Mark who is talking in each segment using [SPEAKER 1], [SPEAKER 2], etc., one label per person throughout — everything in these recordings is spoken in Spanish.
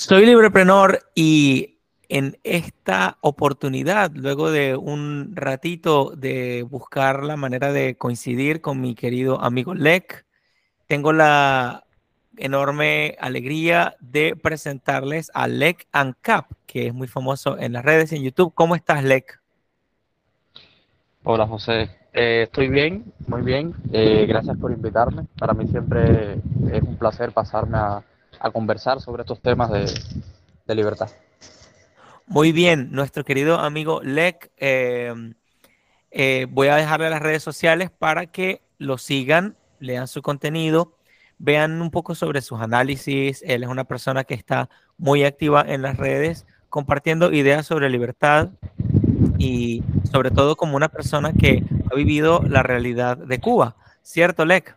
[SPEAKER 1] Soy libreprenor y en esta oportunidad, luego de un ratito de buscar la manera de coincidir con mi querido amigo Lek, tengo la enorme alegría de presentarles a Lek Ancap, que es muy famoso en las redes y en YouTube. ¿Cómo estás, Lek?
[SPEAKER 2] Hola, José. Eh, estoy bien, muy bien. Eh, gracias por invitarme. Para mí siempre es un placer pasarme a, conversar sobre estos temas de, libertad.
[SPEAKER 1] Muy bien, nuestro querido amigo Lek, eh, voy a dejarle las redes sociales para que lo sigan, lean su contenido vean un poco sobre sus análisis. Él es una persona que está muy activa en las redes, compartiendo ideas sobre libertad y sobre todo como una persona que ha vivido la realidad de Cuba. ¿Cierto, Lek?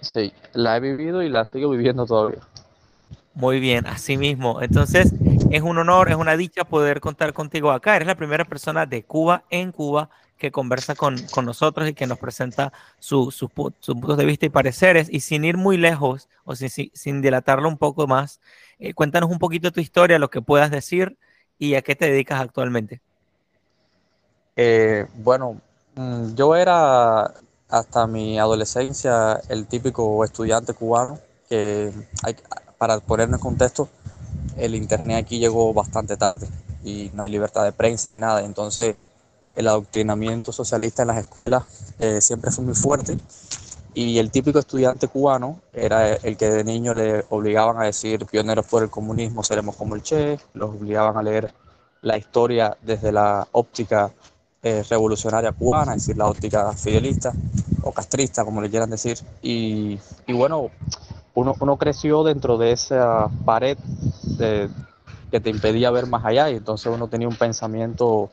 [SPEAKER 2] Sí, la he vivido y la sigo viviendo todavía.
[SPEAKER 1] Muy bien, así mismo. Entonces, es un honor, es una dicha poder contar contigo acá. Eres la primera persona de Cuba en Cuba que conversa con, nosotros y que nos presenta sus puntos de vista y pareceres. Y sin ir muy lejos o sin, sin dilatarlo un poco más, eh, cuéntanos un poquito tu historia, lo que puedas decir y a qué te dedicas actualmente.
[SPEAKER 2] Eh, bueno, mm, yo era hasta mi adolescencia el típico estudiante cubano que, para ponernos en contexto, el internet aquí llegó bastante tarde y no hay libertad de prensa, nada. Entonces, el adoctrinamiento socialista en las escuelas eh, siempre fue muy fuerte y el típico estudiante cubano era el que de niño le obligaban a decir pioneros por el comunismo, seremos como el Che, los obligaban a leer la historia desde la óptica revolucionaria cubana, es decir, la óptica fidelista o castrista, como le quieran decir. Y, bueno, uno, uno, creció dentro de esa pared que te impedía ver más allá y entonces uno tenía un pensamiento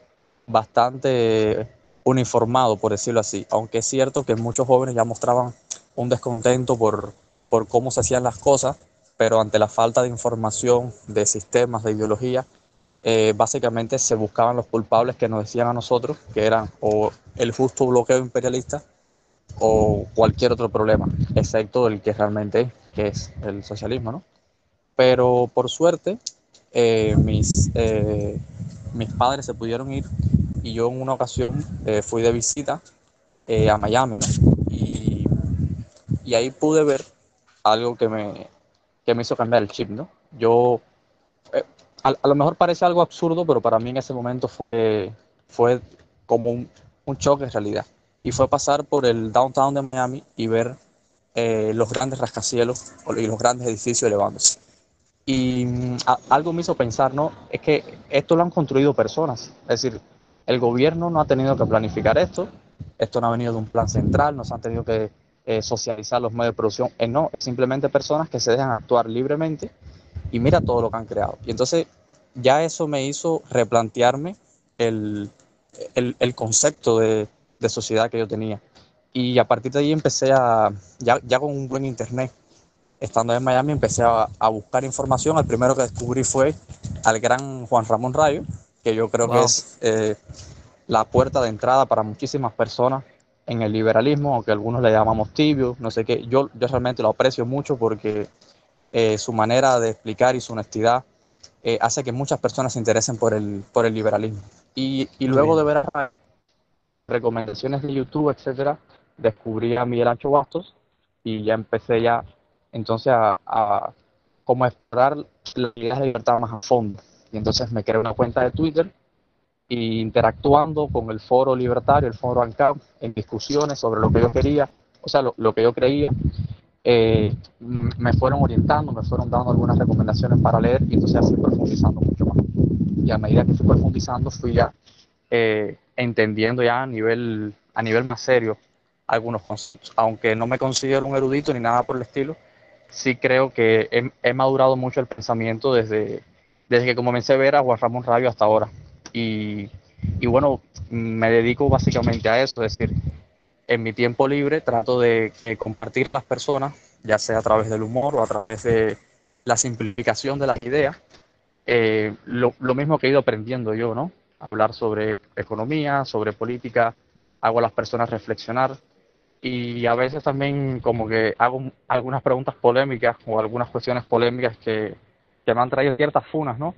[SPEAKER 2] bastante uniformado, por decirlo así, aunque es cierto que muchos jóvenes ya mostraban un descontento por, por cómo se hacían las cosas, pero ante la falta de información, de sistemas, de ideología, eh, básicamente se buscaban los culpables que nos decían a nosotros, que eran o el justo bloqueo imperialista o cualquier otro problema, excepto el que realmente es, que es el socialismo, ¿no? Pero por suerte, eh, mis, eh, mis padres se pudieron ir y yo en una ocasión fui de visita a Miami y, y, ahí pude ver algo que me, que me hizo cambiar el chip, ¿no? Yo, eh, a, lo mejor parece algo absurdo, pero para mí en ese momento fue, fue como un, choque en realidad. Y fue pasar por el downtown de Miami y ver los grandes rascacielos y los grandes edificios elevándose. Y mm, algo me hizo pensar, ¿no? Es que esto lo han construido personas. Es decir, el gobierno no ha tenido que planificar esto, esto no ha venido de un plan central, no se han tenido que eh, socializar los medios de producción. Eh, no, simplemente personas que se dejan actuar libremente y mira todo lo que han creado. Y entonces ya eso me hizo replantearme el, el, concepto de, de, sociedad que yo tenía. Y a partir de ahí empecé a, ya, ya con un buen internet, estando en Miami, empecé a, buscar información. El primero que descubrí fue al gran Juan Ramón Rayo, que yo creo que es eh, la puerta de entrada para muchísimas personas en el liberalismo, aunque algunos le llamamos tibio, no sé qué. Yo, yo realmente lo aprecio mucho porque eh, su manera de explicar y su honestidad eh, hace que muchas personas se interesen por el, por el liberalismo. Y, y luego de ver recomendaciones de YouTube, etcétera, descubrí a Miguel Ancho Bastos y ya empecé ya entonces a, a como explorar la idea de libertad más a fondo. Y entonces me creé una cuenta de Twitter y interactuando con el foro libertario, el foro ANCAP, en discusiones sobre lo que yo quería, o sea, lo, que yo creía, eh, me fueron orientando, me fueron dando algunas recomendaciones para leer y entonces así profundizando mucho más. Y a medida que fui profundizando, fui ya eh, entendiendo ya a nivel, a nivel más serio algunos conceptos. Aunque no me considero un erudito ni nada por el estilo, sí creo que he, madurado mucho el pensamiento desde, desde que comencé a ver a Juan Ramón Radio hasta ahora. Y, y bueno, me dedico básicamente a eso, es decir, en mi tiempo libre trato de, compartir las personas, ya sea a través del humor o a través de la simplificación de las ideas, eh, lo, lo, mismo que he ido aprendiendo yo, ¿no? Hablar sobre economía, sobre política, hago a las personas reflexionar, y a veces también como que hago algunas preguntas polémicas o algunas cuestiones polémicas que, que me han traído ciertas funas, ¿no?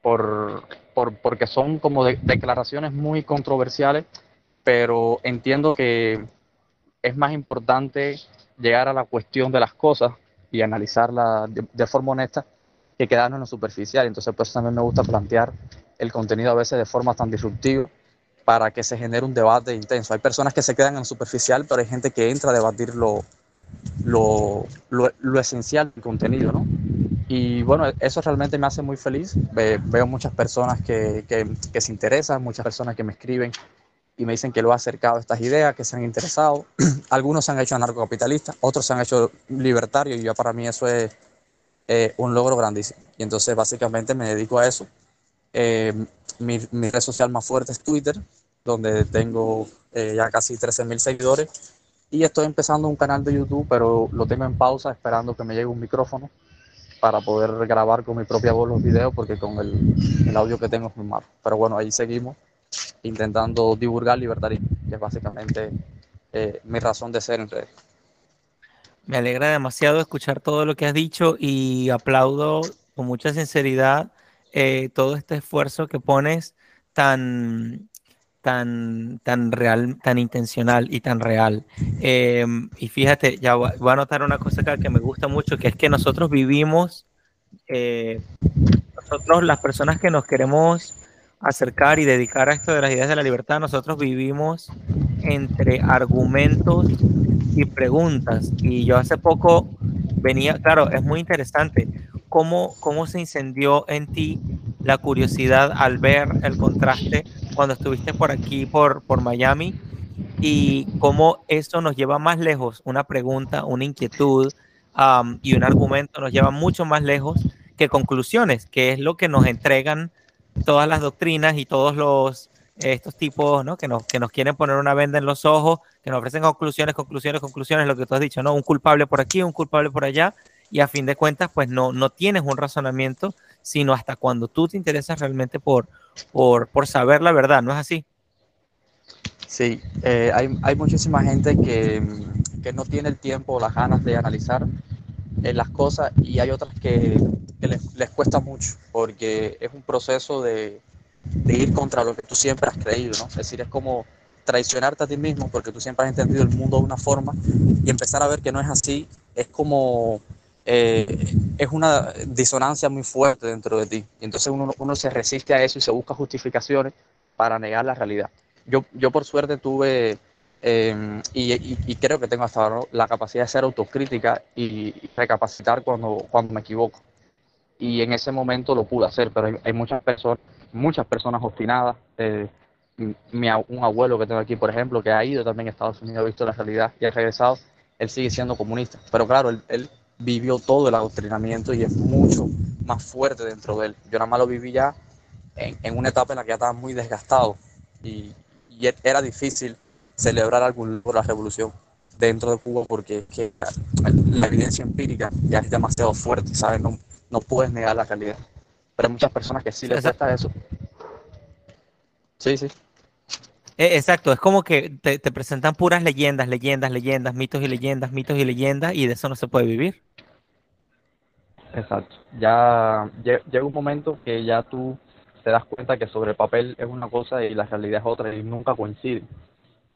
[SPEAKER 2] Por, por porque son como declaraciones muy controversiales, pero entiendo que es más importante llegar a la cuestión de las cosas y analizarla de, forma honesta que quedarnos en lo superficial. Entonces, pues también me gusta plantear el contenido a veces de forma tan disruptiva para que se genere un debate intenso. Hay personas que se quedan en lo superficial, pero hay gente que entra a debatir lo, lo, lo, esencial del contenido, ¿no? Y bueno, eso realmente me hace muy feliz. veo muchas personas que, que, se interesan, muchas personas que me escriben y me dicen que lo ha acercado a estas ideas, que se han interesado. Algunos se han hecho anarcocapitalistas, otros se han hecho libertarios y ya para mí eso es eh, un logro grandísimo. Y entonces básicamente me dedico a eso. Eh, mi, mi, red social más fuerte es Twitter, donde tengo eh, ya casi 13.000 seguidores. Y estoy empezando un canal de YouTube, pero lo tengo en pausa esperando que me llegue un micrófono para poder grabar con mi propia voz los videos, porque con el, el audio que tengo es muy malo. Pero bueno, ahí seguimos intentando divulgar libertarismo, que es básicamente eh, mi razón de ser en redes.
[SPEAKER 1] Me alegra demasiado escuchar todo lo que has dicho y aplaudo con mucha sinceridad eh, todo este esfuerzo que pones tan, tan, tan real, tan intencional y tan real. Em, y fíjate, ya voy a notar una cosa acá que me gusta mucho, que es que nosotros vivimos, eh, nosotros las personas que nos queremos acercar y dedicar a esto de las ideas de la libertad, nosotros vivimos entre argumentos y preguntas. Y yo hace poco venía, claro, es muy interesante cómo, cómo se incendió en ti la curiosidad al ver el contraste cuando estuviste por aquí, por, por Miami, y cómo esto nos lleva más lejos, una pregunta, una inquietud y un argumento nos lleva mucho más lejos que conclusiones, que es lo que nos entregan todas las doctrinas y todos los estos tipos ¿no? que, nos, que nos quieren poner una venda en los ojos, que nos ofrecen conclusiones, conclusiones, conclusiones, lo que tú has dicho, ¿no? Un culpable por aquí, un culpable por allá, y a fin de cuentas, pues no, no tienes un razonamiento, sino hasta cuando tú te interesas realmente por, por, por saber la verdad, ¿no es así?
[SPEAKER 2] Sí, eh, hay, hay, muchísima gente que, que, no tiene el tiempo o las ganas de analizar eh, las cosas y hay otras que, que les, les, cuesta mucho porque es un proceso de, de, ir contra lo que tú siempre has creído, ¿no? Es decir, es como traicionarte a ti mismo porque tú siempre has entendido el mundo de una forma y empezar a ver que no es así es como eh, es una disonancia muy fuerte dentro de ti. Y entonces uno, uno se resiste a eso y se busca justificaciones para negar la realidad. Yo, yo por suerte tuve Em, y, creo que tengo hasta ahora la capacidad de ser autocrítica y, recapacitar cuando, cuando me equivoco. Y en ese momento lo pude hacer, pero hay, muchas personas, muchas personas obstinadas. Eh, mi, un abuelo que tengo aquí, por ejemplo, que ha ido también a Estados Unidos, ha visto la realidad y ha regresado, él sigue siendo comunista. Pero claro, él, vivió todo el adoctrinamiento y es mucho más fuerte dentro de él. Yo nada más lo viví ya en, en una etapa en la que ya estaba muy desgastado y, y era difícil celebrar algún por la revolución dentro de Cuba porque que la evidencia empírica ya es demasiado fuerte, ¿sabes? No, no puedes negar la realidad. Pero hay muchas personas que sí les cuesta eso. Sí, sí.
[SPEAKER 1] E, exacto, es como que te, te, presentan puras leyendas, leyendas, leyendas, mitos y leyendas, mitos y leyendas, y de eso no se puede vivir.
[SPEAKER 2] Exacto. Ya llega un momento que ya tú te das cuenta que sobre el papel es una cosa y la realidad es otra y nunca coinciden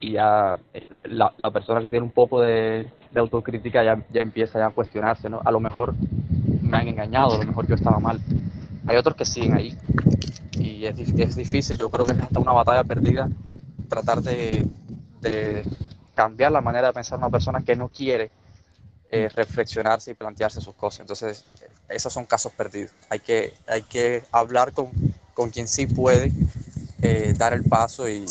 [SPEAKER 2] y ya eh, la, persona que tiene un poco de, autocrítica ya, ya empieza ya a cuestionarse, ¿no? A lo mejor me han engañado, a lo mejor yo estaba mal. Hay otros que siguen ahí y es, es difícil, yo creo que es hasta una batalla perdida tratar de, de cambiar la manera de pensar una persona que no quiere eh, reflexionarse y plantearse sus cosas. Entonces, esos son casos perdidos. Hay que, hay que hablar con, con quien sí puede eh, dar el paso y,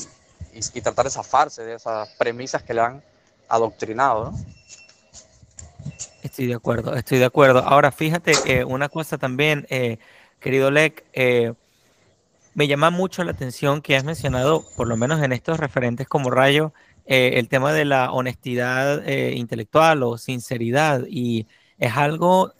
[SPEAKER 2] y, tratar de zafarse de esas premisas que le han adoctrinado. ¿no?
[SPEAKER 1] Estoy de acuerdo, estoy de acuerdo. Ahora, fíjate, eh, una cosa también, eh, querido Lec, eh, me llama mucho la atención que has mencionado, por lo menos en estos referentes como Rayo, el tema de la honestidad intelectual o sinceridad. Y es algo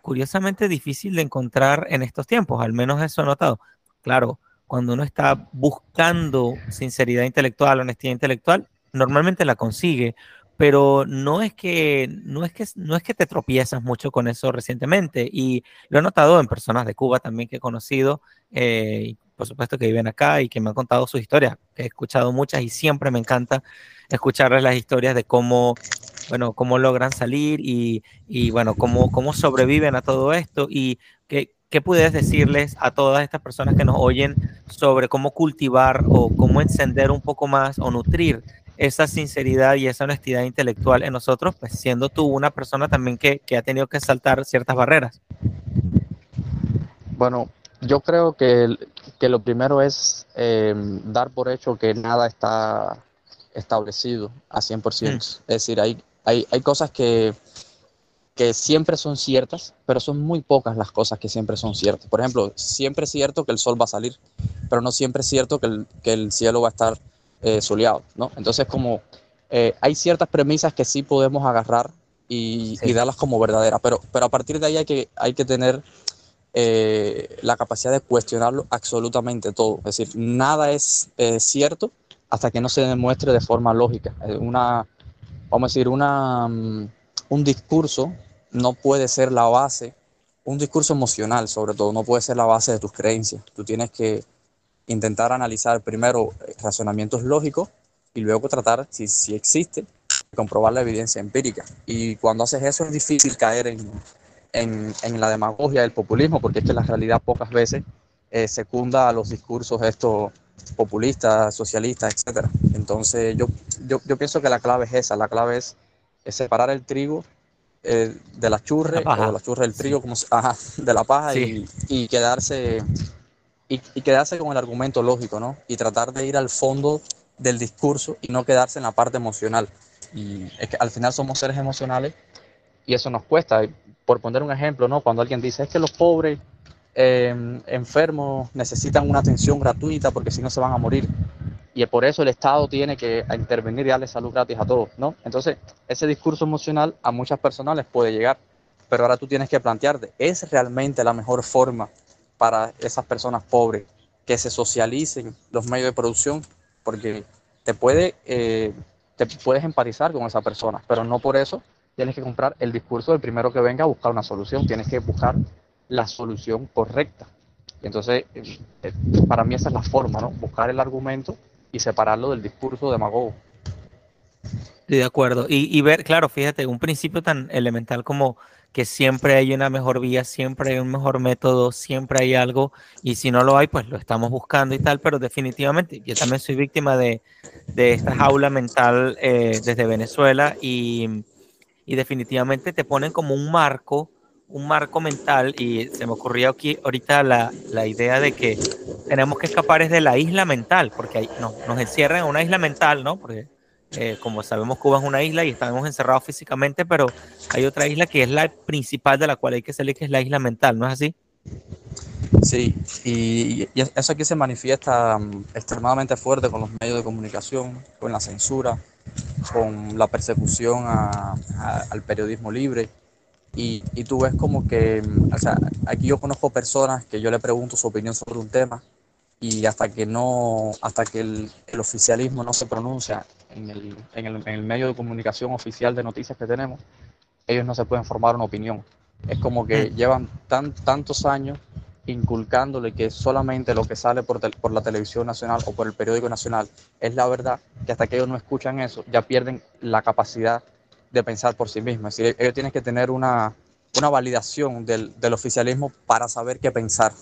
[SPEAKER 1] curiosamente difícil de encontrar en estos tiempos, al menos eso he notado. Claro, cuando uno está buscando sinceridad intelectual, honestidad intelectual, normalmente la consigue, pero no es que no es que no es que te tropiezas mucho con eso recientemente y lo he notado en personas de Cuba también que he conocido eh, y por supuesto que viven acá y que me han contado sus historias he escuchado muchas y siempre me encanta escucharles las historias de cómo bueno cómo logran salir y, y bueno cómo cómo sobreviven a todo esto y que ¿Qué pudieras decirles a todas estas personas que nos oyen sobre cómo cultivar o cómo encender un poco más o nutrir esa sinceridad y esa honestidad intelectual en nosotros, pues siendo tú una persona también que, que ha tenido que saltar ciertas barreras?
[SPEAKER 2] Bueno, yo creo que, que lo primero es eh, dar por hecho que nada está establecido a 100%. Mm. Es decir, hay, hay, hay cosas que, que siempre son ciertas, pero son muy pocas las cosas que siempre son ciertas. Por ejemplo, siempre es cierto que el sol va a salir, pero no siempre es cierto que el, que el cielo va a estar eh, soleado, ¿no? Entonces, como eh, hay ciertas premisas que sí podemos agarrar y, darlas como verdaderas, pero, pero a partir de ahí hay que, hay que tener eh, la capacidad de cuestionarlo absolutamente todo. Es decir, nada es cierto hasta que no se demuestre de forma lógica. Una, vamos a decir, una, mm, un discurso no puede ser la base, un discurso emocional sobre todo, no puede ser la base de tus creencias. Tú tienes que intentar analizar primero eh, razonamientos lógicos y luego tratar, si, si existe, comprobar la evidencia empírica. Y cuando haces eso es difícil caer en, en, en la demagogia del populismo, porque es que la realidad pocas veces eh, secunda a los discursos estos populistas, socialistas, etc. Entonces yo, yo, yo, pienso que la clave es esa, la clave es, separar el trigo eh, de la churre, o la churre del trigo, como, ajá, de la paja y, y quedarse y, quedarse con el argumento lógico, ¿no? Y tratar de ir al fondo del discurso y no quedarse en la parte emocional. Y es que al final somos seres emocionales y eso nos cuesta. Por poner un ejemplo, ¿no? Cuando alguien dice, es que los pobres em, enfermos necesitan una atención gratuita porque si no se van a morir. Y por eso el Estado tiene que intervenir y darle salud gratis a todos, ¿no? Entonces, ese discurso emocional a muchas personas les puede llegar. Pero ahora tú tienes que plantearte, ¿es realmente la mejor forma para esas personas pobres, que se socialicen los medios de producción, porque te, puede, eh, te puedes empatizar con esa persona, pero no por eso tienes que comprar el discurso del primero que venga a buscar una solución, tienes que buscar la solución correcta. Entonces, eh, eh, para mí esa es la forma, ¿no? Buscar el argumento y separarlo del discurso demagogo.
[SPEAKER 1] Estoy de acuerdo. Y, y ver, claro, fíjate, un principio tan elemental como que siempre hay una mejor vía, siempre hay un mejor método, siempre hay algo, y si no lo hay, pues lo estamos buscando y tal, pero definitivamente yo también soy víctima de, de esta jaula mental eh, desde Venezuela y, y, definitivamente te ponen como un marco, un marco mental, y se me ocurrió aquí ahorita la, la idea de que tenemos que escapar de la isla mental, porque hay, no, nos encierran en una isla mental, ¿no? Porque eh, como sabemos, Cuba es una isla y estamos encerrados físicamente, pero hay otra isla que es la principal de la cual hay que salir, que es la isla mental, ¿no es así?
[SPEAKER 2] Sí, y, eso aquí se manifiesta um, extremadamente fuerte con los medios de comunicación, con la censura, con la persecución al periodismo libre. Y, y, tú ves como que, o sea, aquí yo conozco personas que yo le pregunto su opinión sobre un tema y hasta que no, hasta que el, el oficialismo no se pronuncia en el, en, el, en el, medio de comunicación oficial de noticias que tenemos, ellos no se pueden formar una opinión. Es como que mm. llevan tan, tantos años inculcándole que solamente lo que sale por, por, la televisión nacional o por el periódico nacional es la verdad, que hasta que ellos no escuchan eso, ya pierden la capacidad de pensar por sí mismos. Es decir, ellos tienen que tener una, una validación del, del oficialismo para saber qué pensar.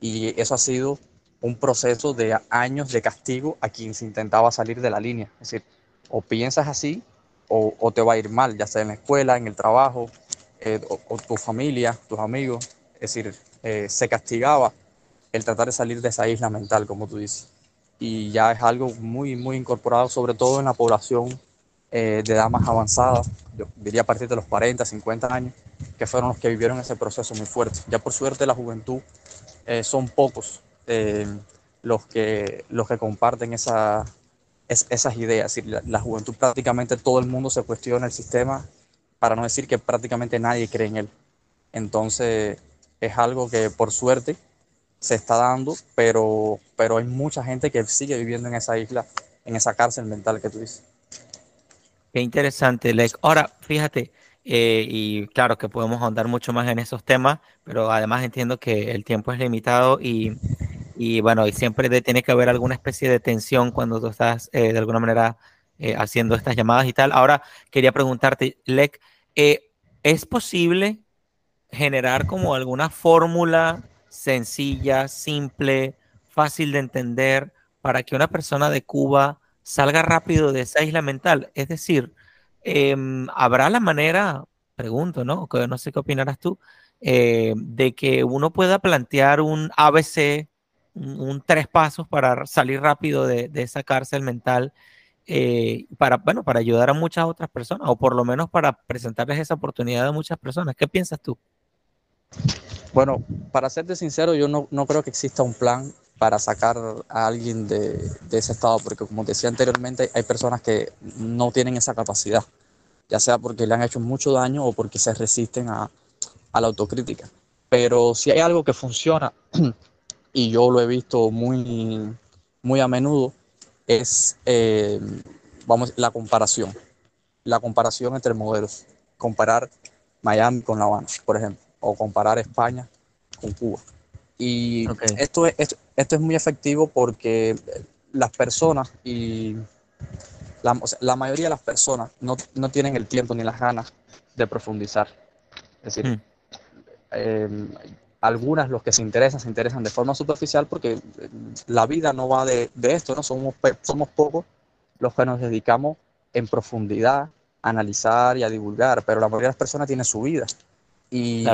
[SPEAKER 2] Y eso ha sido un proceso de años de castigo a quien se intentaba salir de la línea. Es decir, o piensas así o, te va a ir mal, ya sea en la escuela, en el trabajo, eh, o, tu familia, tus amigos. Es decir, eh, se castigaba el tratar de salir de esa isla mental, como tú dices. Y ya es algo muy, muy incorporado, sobre todo en la población eh, de edad más avanzada, yo diría a partir de los 40, 50 años, que fueron los que vivieron ese proceso muy fuerte. Ya por suerte la juventud son pocos eh, los, que, los que comparten esa, esas ideas. La, la, juventud prácticamente todo el mundo se cuestiona el sistema, para no decir que prácticamente nadie cree en él. Entonces es algo que por suerte se está dando, pero, pero hay mucha gente que sigue viviendo en esa isla, en esa cárcel mental que tú dices.
[SPEAKER 1] Qué interesante, Lek. Ahora, fíjate, eh, y claro que podemos ahondar mucho más en esos temas, pero además entiendo que el tiempo es limitado y, y bueno, y siempre tiene que haber alguna especie de tensión cuando tú estás eh, de alguna manera eh, haciendo estas llamadas y tal. Ahora quería preguntarte, Lek, ¿es posible generar como alguna fórmula sencilla, simple, fácil de entender para que una persona de Cuba salga rápido de esa isla mental? Es decir, em, ¿habrá la manera, pregunto, ¿no? No sé qué opinarás tú, eh, de que uno pueda plantear un ABC, un, tres pasos para salir rápido de, esa cárcel mental, eh, para, bueno, para ayudar a muchas otras personas, o por lo menos para presentarles esa oportunidad a muchas personas. ¿Qué piensas tú?
[SPEAKER 2] Bueno, para serte sincero, yo no, no creo que exista un plan para sacar a alguien de, ese estado, porque como decía anteriormente, hay personas que no tienen esa capacidad, ya sea porque le han hecho mucho daño o porque se resisten a, la autocrítica. Pero si hay algo que funciona, y yo lo he visto muy, muy a menudo, es eh, vamos, la comparación. La comparación entre modelos. Comparar Miami con La Habana, por ejemplo, o comparar España con Cuba. Y esto, es, esto, es muy efectivo porque las personas y la, mayoría de las personas no, tienen el tiempo ni las ganas de profundizar. Es decir, hmm. em, algunas los que se interesan se interesan de forma superficial porque la vida no va de, esto, ¿no? Somos, somos pocos los que nos dedicamos en profundidad a analizar y a divulgar, pero la mayoría de las personas tienen su vida y,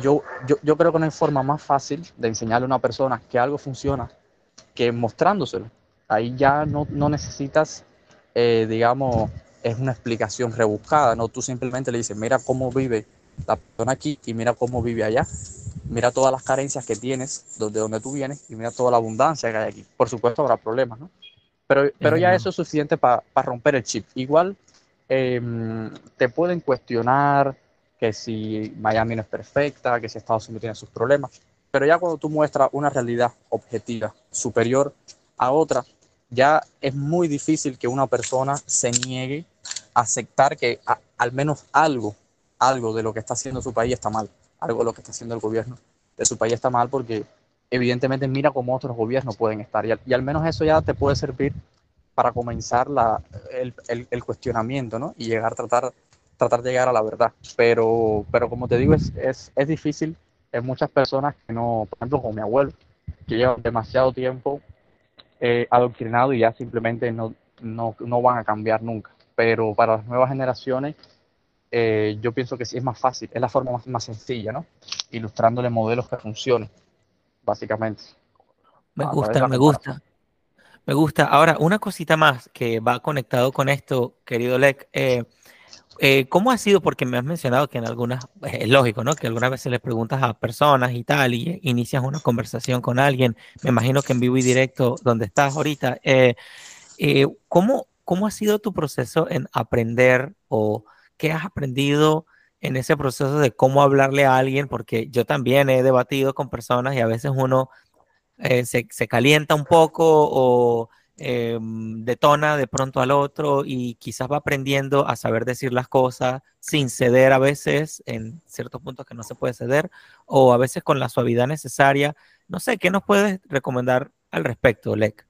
[SPEAKER 2] yo, yo, creo que no hay forma más fácil de enseñarle a una persona que algo funciona que mostrándoselo. Ahí ya no, necesitas, eh, digamos, es una explicación rebuscada, no, tú simplemente le dices, mira cómo vive la persona aquí y mira cómo vive allá, mira todas las carencias que tienes de donde tú vienes y mira toda la abundancia que hay aquí. Por supuesto habrá problemas, ¿no? Pero, pero ya eso es suficiente para romper el chip. Igual em, te pueden cuestionar, que si Miami no es perfecta, que si Estados Unidos tiene sus problemas. Pero ya cuando tú muestras una realidad objetiva superior a otra, ya es muy difícil que una persona se niegue a aceptar que al menos algo, algo de lo que está haciendo su país está mal, algo lo que está haciendo el gobierno de su país está mal porque evidentemente mira cómo otros gobiernos pueden estar y al, y al menos eso ya te puede servir para comenzar la, el, el, el, cuestionamiento ¿no? y llegar a tratar tratar de llegar a la verdad. Pero, pero como te digo, es, es, es difícil. Hay muchas personas que no, por ejemplo, como mi abuelo, que llevan demasiado tiempo eh, adoctrinado y ya simplemente no, no, no, van a cambiar nunca. Pero para las nuevas generaciones, eh, yo pienso que sí es más fácil, es la forma más, más sencilla, ¿no? Ilustrándole modelos que funcionen, básicamente.
[SPEAKER 1] Me gusta, me gusta. Me gusta. Ahora, una cosita más que va conectado con esto, querido Lek. Eh, eh, ¿Cómo ha sido? Porque me has mencionado que en algunas, eh, es lógico, ¿no? Que algunas veces le preguntas a personas y tal, y inicias una conversación con alguien. Me imagino que en vivo y directo, donde estás ahorita, eh, ¿cómo, ¿cómo ha sido tu proceso en aprender o qué has aprendido en ese proceso de cómo hablarle a alguien? Porque yo también he debatido con personas y a veces uno se, se calienta un poco o eh, detona de pronto al otro y quizás va aprendiendo a saber decir las cosas sin ceder a veces en ciertos puntos que no se puede ceder o a veces con la suavidad necesaria. No sé, ¿qué nos puedes recomendar al respecto, Lek?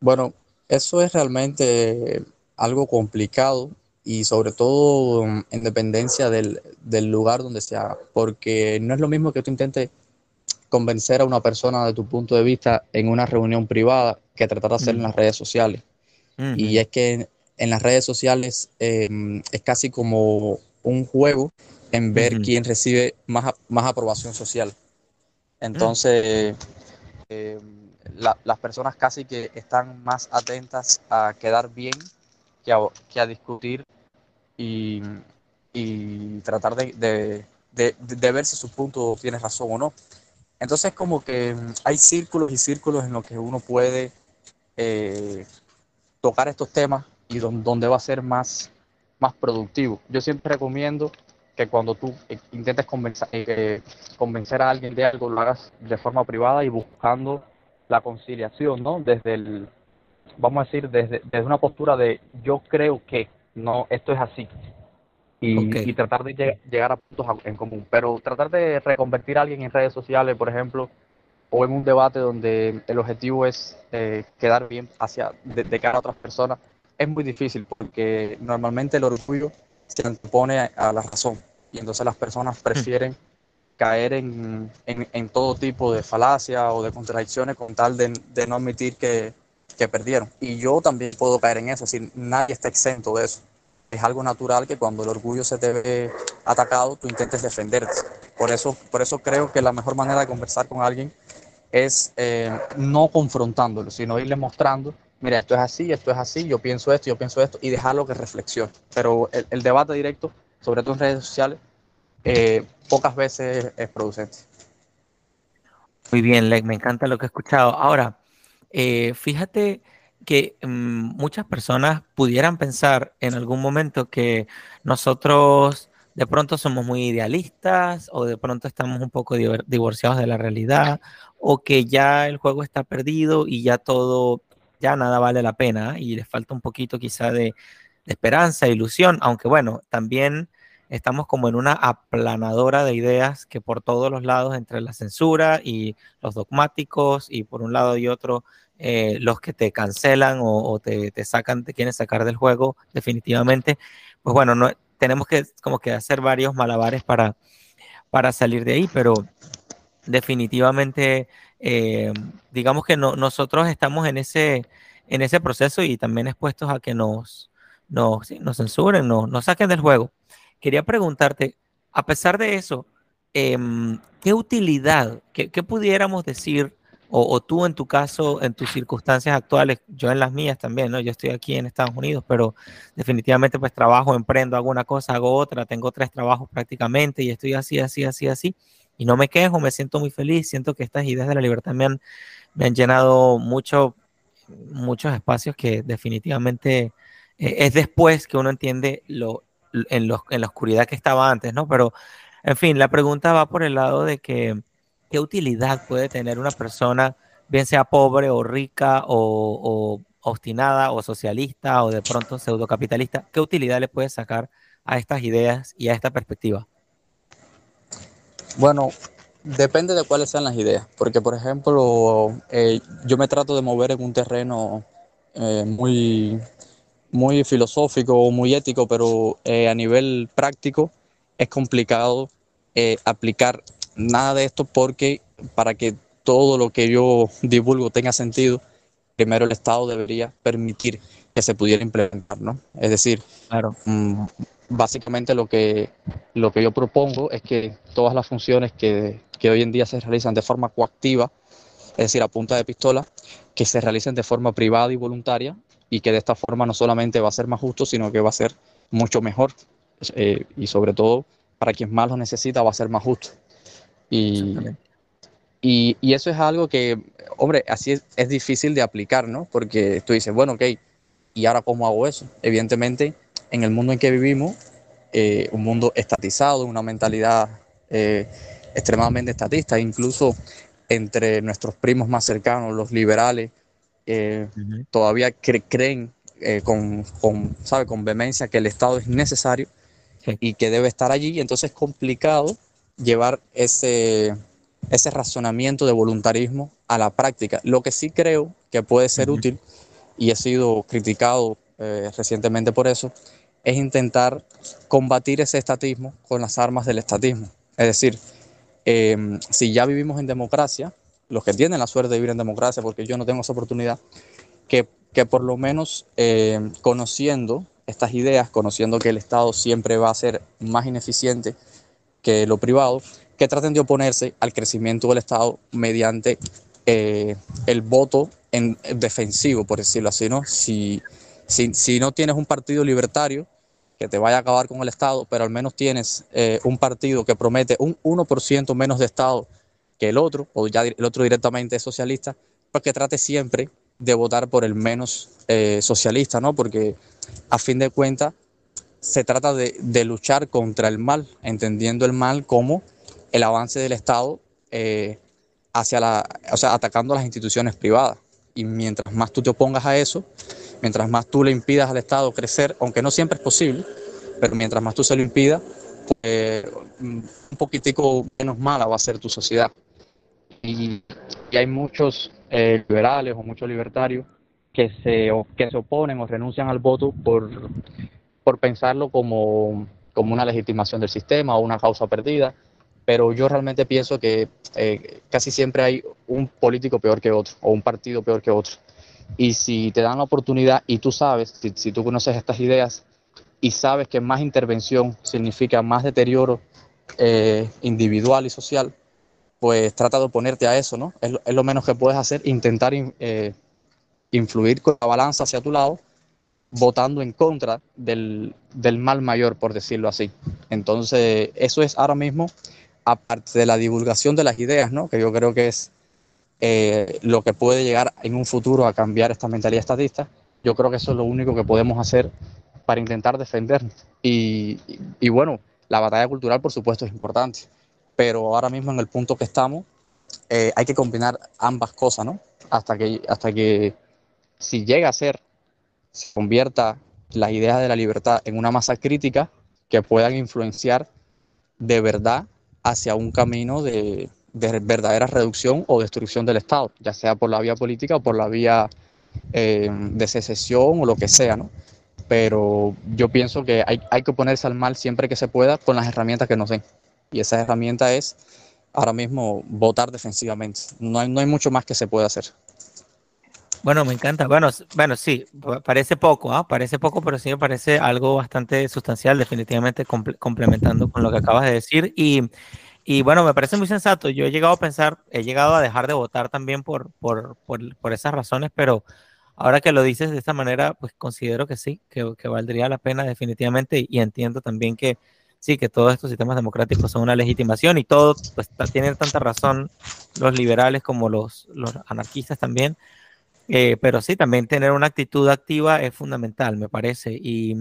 [SPEAKER 2] Bueno, eso es realmente algo complicado y sobre todo en dependencia del, del lugar donde se haga, porque no es lo mismo que tú intentes convencer a una persona de tu punto de vista en una reunión privada que tratar de hacerlo en las redes sociales. Y es que en las redes sociales em, es casi como un juego en ver quién recibe más, más aprobación social. Entonces, em, las personas casi que están más atentas a quedar bien que a, que a discutir y, y tratar de, de, de, de, ver si su punto tiene razón o no. Entonces como que mm, hay círculos y círculos en los que uno puede eh, tocar estos temas y donde va a ser más, más productivo. Yo siempre recomiendo que cuando tú eh, intentes convencer, eh, convencer a alguien de algo, lo hagas de forma privada y buscando la conciliación, ¿no? Desde el, vamos a decir, desde, desde una postura de yo creo que no, esto es así. Y, tratar de llegar a puntos en común. Pero tratar de reconvertir a alguien en redes sociales, por ejemplo, o en un debate donde el objetivo es eh, quedar bien hacia de, cara a otras personas, es muy difícil porque normalmente el orgullo se antepone a, la razón y entonces las personas hmm. prefieren caer en, en, todo tipo de falacia o de contradicciones con tal de, de no admitir que, que, perdieron. Y yo también puedo caer en eso, si nadie está exento de eso. Es algo natural que cuando el orgullo se te ve atacado, tú intentes defenderte. Por eso, por eso creo que la mejor manera de conversar con alguien es eh, no confrontándolo, sino irle mostrando, mira, esto es así, esto es así, yo pienso esto, yo pienso esto, y dejarlo que reflexione. Pero el, debate directo, sobre todo en redes sociales, eh, pocas veces es producente.
[SPEAKER 1] Muy bien, Leg, me encanta lo que he escuchado. Ahora, eh, fíjate que mm, muchas personas pudieran pensar en algún momento que nosotros de pronto somos muy idealistas o de pronto estamos un poco divorciados de la realidad o que ya el juego está perdido y ya todo, ya nada vale la pena y les falta un poquito quizá de, esperanza, ilusión, aunque bueno, también estamos como en una aplanadora de ideas que por todos los lados, entre la censura y los dogmáticos y por un lado y otro, eh, los que te cancelan o, te, te, sacan, te quieren sacar del juego definitivamente, pues bueno, no, tenemos que como que hacer varios malabares para, para salir de ahí, pero definitivamente, eh, digamos que nosotros estamos en ese, en ese proceso y también expuestos a que nos, nos, censuren, nos, nos, saquen del juego. Quería preguntarte, a pesar de eso, em, ¿qué utilidad, qué, qué pudiéramos decir o, tú en tu caso, en tus circunstancias actuales, yo en las mías también, ¿no? Yo estoy aquí en Estados Unidos, pero definitivamente pues trabajo, emprendo, hago una cosa, hago otra, tengo tres trabajos prácticamente y estoy así, así, así, así. Y no me quejo, me siento muy feliz, siento que estas ideas de la libertad me han, me han llenado mucho, muchos espacios que definitivamente eh, es después que uno entiende lo, en, los, en la oscuridad que estaba antes, ¿no? Pero, en fin, la pregunta va por el lado de que ¿qué utilidad puede tener una persona, bien sea pobre o rica o, obstinada o socialista o de pronto pseudocapitalista? ¿Qué utilidad le puede sacar a estas ideas y a esta perspectiva?
[SPEAKER 2] Bueno, depende de cuáles sean las ideas, porque por ejemplo, eh, yo me trato de mover en un terreno eh, muy, muy filosófico, muy ético, pero eh, a nivel práctico es complicado aplicar nada de esto porque para que todo lo que yo divulgo tenga sentido, primero el Estado debería permitir que se pudiera implementar, ¿no? Es decir, claro. Mm, básicamente lo que, lo que yo propongo es que todas las funciones que, que hoy en día se realizan de forma coactiva, es decir, a punta de pistola, que se realicen de forma privada y voluntaria y que de esta forma no solamente va a ser más justo, sino que va a ser mucho mejor eh, y sobre todo para quien más lo necesita va a ser más justo. Y, y, eso es algo que, hombre, así es, difícil de aplicar, ¿no? Porque tú dices, bueno, ok, ¿y ahora cómo hago eso? Evidentemente, en el mundo en que vivimos, eh, un mundo estatizado, una mentalidad eh, extremadamente estatista, incluso entre nuestros primos más cercanos, los liberales, eh, todavía creen con, con, ¿sabe? con vehemencia que el Estado es necesario y que debe estar allí, entonces es complicado llevar ese, ese razonamiento de voluntarismo a la práctica. Lo que sí creo que puede ser útil, y he sido criticado eh, recientemente por eso, es intentar combatir ese estatismo con las armas del estatismo. Es decir, em, si ya vivimos en democracia, los que tienen la suerte de vivir en democracia, porque yo no tengo esa oportunidad, que, que por lo menos em, conociendo estas ideas, conociendo que el Estado siempre va a ser más ineficiente que lo privado, que traten de oponerse al crecimiento del Estado mediante eh, el voto en defensivo, por decirlo así, ¿no? Si, si, si, no tienes un partido libertario que te vaya a acabar con el Estado, pero al menos tienes eh, un partido que promete un 1% menos de Estado que el otro, o ya el otro directamente es socialista, pues que trate siempre de votar por el menos eh, socialista, ¿no? Porque a fin de cuentas se trata de, luchar contra el mal, entendiendo el mal como el avance del Estado eh, hacia la, o sea, atacando las instituciones privadas. y mientras más tú te opongas a eso, mientras más tú le impidas al Estado crecer, aunque no siempre es posible, pero mientras más tú se lo impidas, pues, un poquitico menos mala va a ser tu sociedad. Y, hay muchos eh, liberales o muchos libertarios que se, que se oponen o renuncian al voto por, por pensarlo como, como una legitimación del sistema o una causa perdida, pero yo realmente pienso que eh, casi siempre hay un político peor que otro o un partido peor que otro. Y si te dan la oportunidad y tú sabes, si, si tú conoces estas ideas y sabes que más intervención significa más deterioro eh, individual y social, pues trata de oponerte a eso, ¿no? Es, lo menos que puedes hacer, intentar eh, influir con la balanza hacia tu lado, votando en contra del, mal mayor, por decirlo así. Entonces, eso es ahora mismo, aparte de la divulgación de las ideas, ¿no? Que yo creo que es eh, lo que puede llegar en un futuro a cambiar esta mentalidad estadista, yo creo que eso es lo único que podemos hacer para intentar defendernos. Y, bueno, la batalla cultural, por supuesto, es importante, pero ahora mismo en el punto que estamos, eh, hay que combinar ambas cosas, ¿no? Hasta que, hasta que si llega a ser, se convierta las ideas de la libertad en una masa crítica que puedan influenciar de verdad hacia un camino de, de verdadera reducción o destrucción del Estado, ya sea por la vía política o por la vía eh, de secesión o lo que sea, ¿no? Pero yo pienso que hay, hay que oponerse al mal siempre que se pueda con las herramientas que nos den. Y esa herramienta es ahora mismo votar defensivamente. No hay, no hay mucho más que se pueda hacer.
[SPEAKER 1] Bueno, me encanta. Bueno, bueno, sí, parece poco, ¿ah? Parece poco, pero sí me parece algo bastante sustancial, definitivamente complementando con lo que acabas de decir. Y y bueno, me parece muy sensato. Yo he llegado a pensar, he llegado a dejar de votar también por, por, por, por esas razones, pero ahora que lo dices sí, que, todos estos sistemas democráticos son una legitimación y todo, pues tienen tanta razón los liberales como los, los anarquistas también. Eh, pero sí, también tener una actitud activa es fundamental, me parece. Y,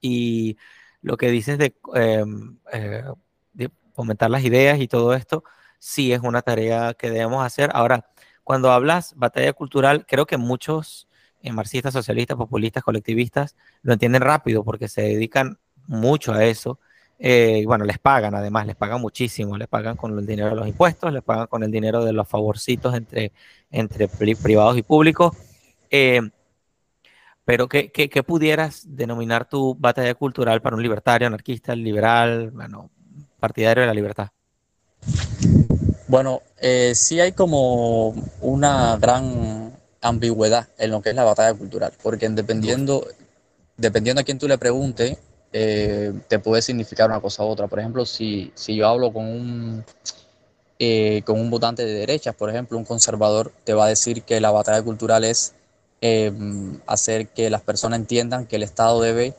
[SPEAKER 1] y lo que dices de, eh, eh, de fomentar las ideas y todo esto, sí es una tarea que debemos hacer. Ahora, cuando hablas batalla cultural, creo que muchos eh, marxistas, socialistas, populistas, colectivistas lo entienden rápido porque se dedican mucho a eso. Eh, bueno, les pagan además, les pagan muchísimo, les pagan con el dinero de los impuestos, les pagan con el dinero de los favorcitos entre, entre privados y públicos. Eh, pero ¿qué, ¿qué, qué, pudieras denominar tu batalla cultural para un libertario, anarquista, liberal, bueno, partidario de la libertad?
[SPEAKER 2] Bueno, eh, sí hay como una gran ambigüedad en lo que es la batalla cultural, porque dependiendo, dependiendo a quién tú le preguntes, eh, te puede significar una cosa u otra. Por ejemplo, si, si yo hablo con un, eh, con un votante de derechas, por ejemplo, un conservador, te va a decir que la batalla cultural es eh, hacer que las personas entiendan que el Estado debe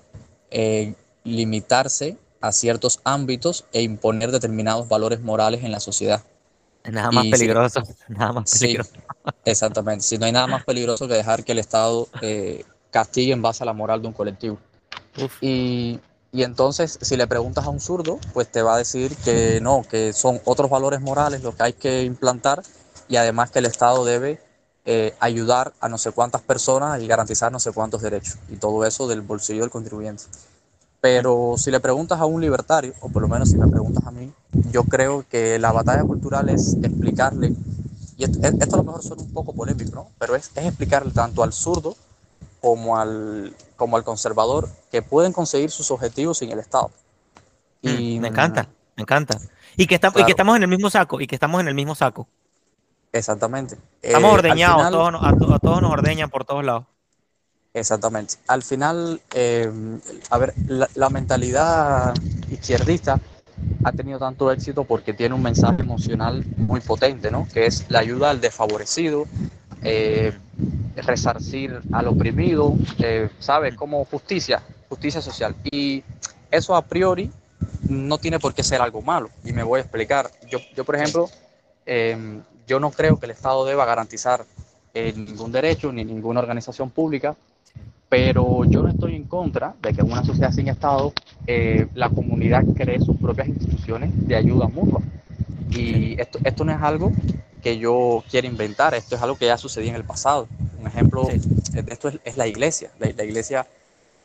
[SPEAKER 2] eh, limitarse a ciertos ámbitos e imponer determinados valores morales en la sociedad.
[SPEAKER 1] Nada más peligroso, nada más peligroso.
[SPEAKER 2] exactamente, si no hay nada más peligroso que dejar que el Estado eh, castigue en base a la moral de un colectivo. Y, entonces, si le preguntas a un zurdo, pues te va a decir que no, que son otros valores morales los que hay que implantar y además que el Estado debe eh, ayudar a no sé cuántas personas y garantizar no sé cuántos derechos. Y todo eso del bolsillo del contribuyente. Pero si le preguntas a un libertario, o por lo menos si me preguntas a mí, yo creo que la batalla cultural es explicarle, y esto, a lo mejor suena un poco polémico, ¿no? pero es, es, explicarle tanto al zurdo como al, como al conservador que pueden conseguir sus objetivos sin el Estado.
[SPEAKER 1] Mm, y, me encanta, me encanta. Y que, está, y que estamos en el mismo saco, y que estamos en el mismo saco.
[SPEAKER 2] Exactamente.
[SPEAKER 1] Estamos eh, ordeñados, a, todos, a todos nos ordeñan por todos lados.
[SPEAKER 2] Exactamente. Al final, eh, a ver, la, mentalidad izquierdista ha tenido tanto éxito porque tiene un mensaje emocional muy potente, ¿no? Que es la ayuda al desfavorecido, eh, resarcir al oprimido, eh, ¿sabes? Como justicia, justicia social. Y eso a priori no tiene por qué ser algo malo. Y me voy a explicar. Yo, yo por ejemplo, eh, yo no creo que el Estado deba garantizar ningún derecho ni ninguna organización pública pero yo no estoy en contra de que en una sociedad sin Estado eh, la comunidad cree sus propias instituciones de ayuda mutua. Y esto, esto no es algo que yo quiera inventar, esto es algo que ya sucedió en el pasado. Un ejemplo de esto es, la iglesia. La, iglesia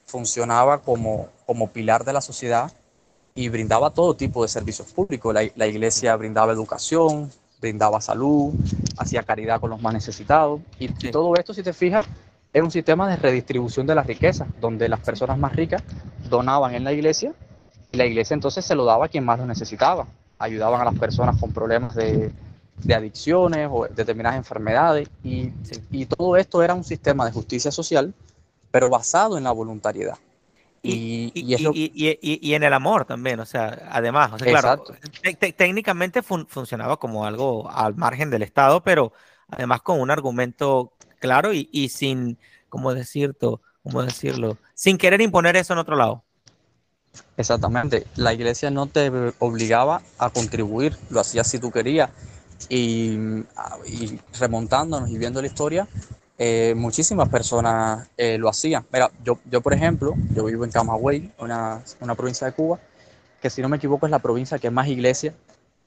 [SPEAKER 2] funcionaba como, como pilar de la sociedad y brindaba todo tipo de servicios públicos. La, iglesia brindaba educación, brindaba salud, hacía caridad con los más necesitados. Y, todo esto, si te fijas, es un sistema de redistribución de la riqueza, donde las personas más ricas donaban en la iglesia y la iglesia entonces se lo daba a quien más lo necesitaba. Ayudaban a las personas con problemas de, de adicciones o determinadas enfermedades. Y, y, todo esto era un sistema de justicia social, pero basado en la voluntariedad.
[SPEAKER 1] Y, y, en el amor también, o sea, además, o sea, claro, técnicamente funcionaba como algo al margen del Estado, pero además con un argumento claro y, sin, ¿cómo decirlo? ¿Cómo decirlo? Sin querer imponer eso en otro lado.
[SPEAKER 2] Exactamente, la iglesia no te obligaba a contribuir, lo hacías si tú querías, y, remontándonos y viendo la historia, eh, muchísimas personas eh, lo hacían. Mira, yo, yo por ejemplo, yo vivo en Camagüey, una, una, provincia de Cuba, que si no me equivoco es la provincia que más iglesias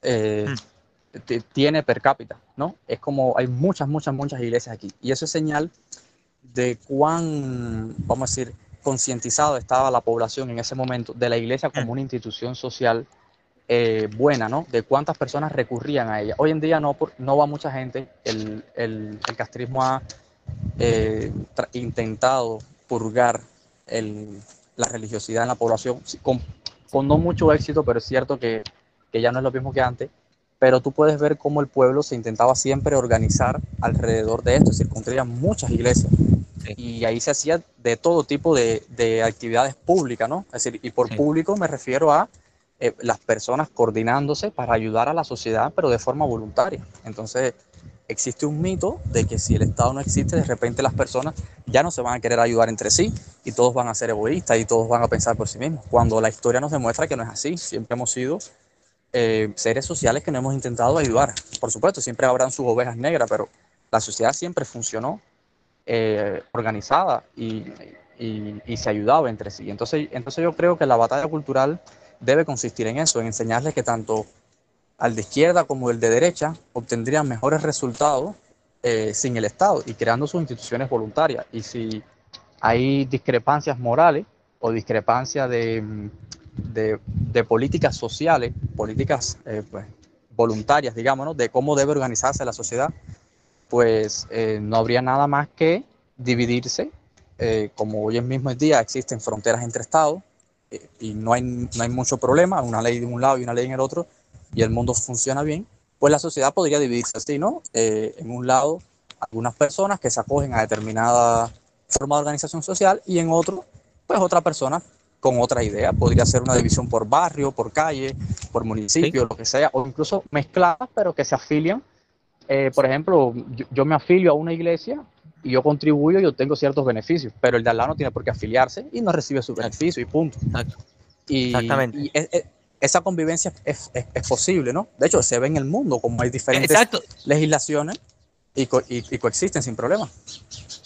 [SPEAKER 2] eh, mm. tiene per cápita, ¿no? Es como hay muchas, muchas, muchas iglesias aquí. Y eso es señal de cuán, vamos a decir, concientizado estaba la población en ese momento de la iglesia como mm. una institución social eh, buena, ¿no? De cuántas personas recurrían a ella. Hoy en día no, no va mucha gente, el, el, el castrismo ha eh, intentado purgar el, la religiosidad en la población, con, con, no mucho éxito, pero es cierto que, que ya no es lo mismo que antes, pero tú puedes ver cómo el pueblo se intentaba siempre organizar alrededor de esto, es decir, construían muchas iglesias y ahí se hacía de todo tipo de, de, actividades públicas, ¿no? Es decir, y por público me refiero a eh, las personas coordinándose para ayudar a la sociedad, pero de forma voluntaria. Entonces, existe un mito de que si el Estado no existe, de repente las personas ya no se van a querer ayudar entre sí y todos van a ser egoístas y todos van a pensar por sí mismos, cuando la historia nos demuestra que no es así. Siempre hemos sido eh, seres sociales que no hemos intentado ayudar. Por supuesto, siempre habrán sus ovejas negras, pero la sociedad siempre funcionó eh, organizada y, y, y, se ayudaba entre sí. Entonces, entonces yo creo que la batalla cultural debe consistir en eso, en enseñarles que tanto al de izquierda como el de derecha obtendrían mejores resultados eh, sin el Estado y creando sus instituciones voluntarias. Y si hay discrepancias morales o discrepancias de, de, políticas sociales, políticas eh, pues, voluntarias, digamos, de cómo debe organizarse la sociedad, pues eh, no habría nada más que dividirse. como hoy en mismo día existen fronteras entre estados, y no hay, no hay mucho problema, una ley de un lado y una ley en el otro, y el mundo funciona bien, pues la sociedad podría dividirse así, ¿no? Eh, en un lado, algunas personas que se acogen a determinada forma de organización social y en otro, pues otra persona con otra idea. Podría ser una división por barrio, por calle, por municipio, lo que sea, o incluso mezcladas, pero que se afilian. Eh, por ejemplo, yo, yo, me afilio a una iglesia y yo contribuyo y obtengo ciertos beneficios, pero el de al lado no tiene por qué afiliarse y no recibe su beneficio y punto. Y, Exactamente. esa convivencia es, es, posible, ¿no? De hecho, se ve en el mundo como hay diferentes legislaciones y, y, coexisten sin problema.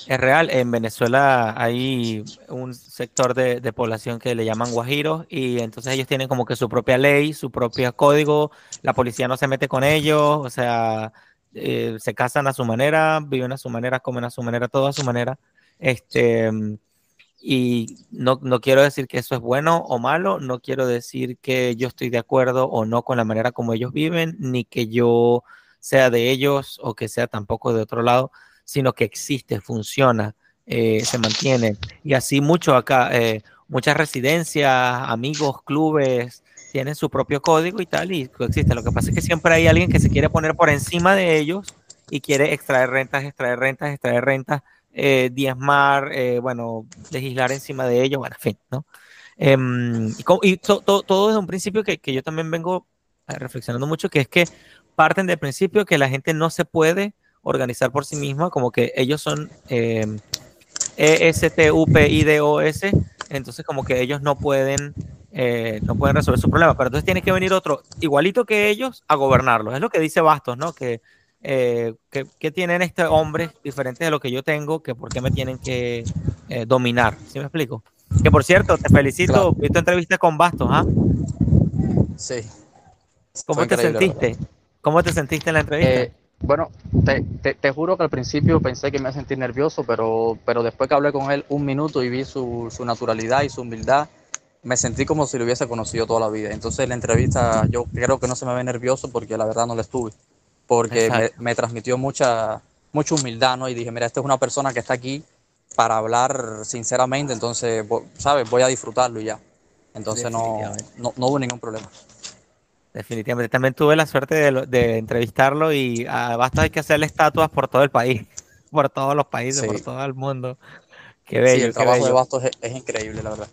[SPEAKER 1] Es real, en Venezuela hay un sector de, de, población que le llaman guajiros y entonces ellos tienen como que su propia ley, su propio código, la policía no se mete con ellos, o sea, eh, se casan a su manera, viven a su manera, comen a su manera, todo a su manera. Este, y no, no, quiero decir que eso es bueno o malo, no quiero decir que yo estoy de acuerdo o no con la manera como ellos viven, ni que yo sea de ellos o que sea tampoco de otro lado, sino que existe, funciona, eh, se mantiene. Y así mucho acá, eh, muchas residencias, amigos, clubes, tienen su propio código y tal, y coexiste. Lo que pasa es que siempre hay alguien que se quiere poner por encima de ellos y quiere extraer rentas, extraer rentas, extraer rentas, eh, diezmar, eh, bueno, legislar encima de ellos, bueno, en fin, ¿no? Em, y, todo desde un principio que, que yo también vengo eh, reflexionando mucho, que es que parten del principio que la gente no se puede organizar por sí misma, como que ellos son eh, em, ESTUPIDOS, entonces como que ellos no pueden eh, no pueden resolver su problema. Pero entonces tiene que venir otro igualito que ellos a gobernarlos. Es lo que dice Bastos, ¿no? Que, eh, que, tienen este hombre diferente de lo que yo tengo, que por qué me tienen que eh, dominar. ¿Sí me explico? Que por cierto, te felicito, vi tu entrevista con Bastos, ¿ah?
[SPEAKER 2] Sí.
[SPEAKER 1] ¿Cómo te sentiste? ¿Cómo te sentiste en la entrevista?
[SPEAKER 2] Bueno, te, te, juro que al principio pensé que me iba a sentir nervioso, pero, pero después que hablé con él un minuto y vi su, su naturalidad y su humildad, me sentí como si lo hubiese conocido toda la vida. Entonces en la entrevista yo creo que no se me ve nervioso porque la verdad no lo estuve, porque me, me, transmitió mucha, mucha humildad, ¿no? Y dije, mira, esta es una persona que está aquí para hablar sinceramente, entonces, ¿sabes? Voy a disfrutarlo y ya. Entonces no, no, no hubo ningún problema.
[SPEAKER 1] Definitivamente. También tuve la suerte de, entrevistarlo y ah, basta hay que hacerle estatuas por todo el país, por todos los países, por todo el mundo. Qué bello. Sí,
[SPEAKER 2] el trabajo de Bastos es, increíble, la verdad.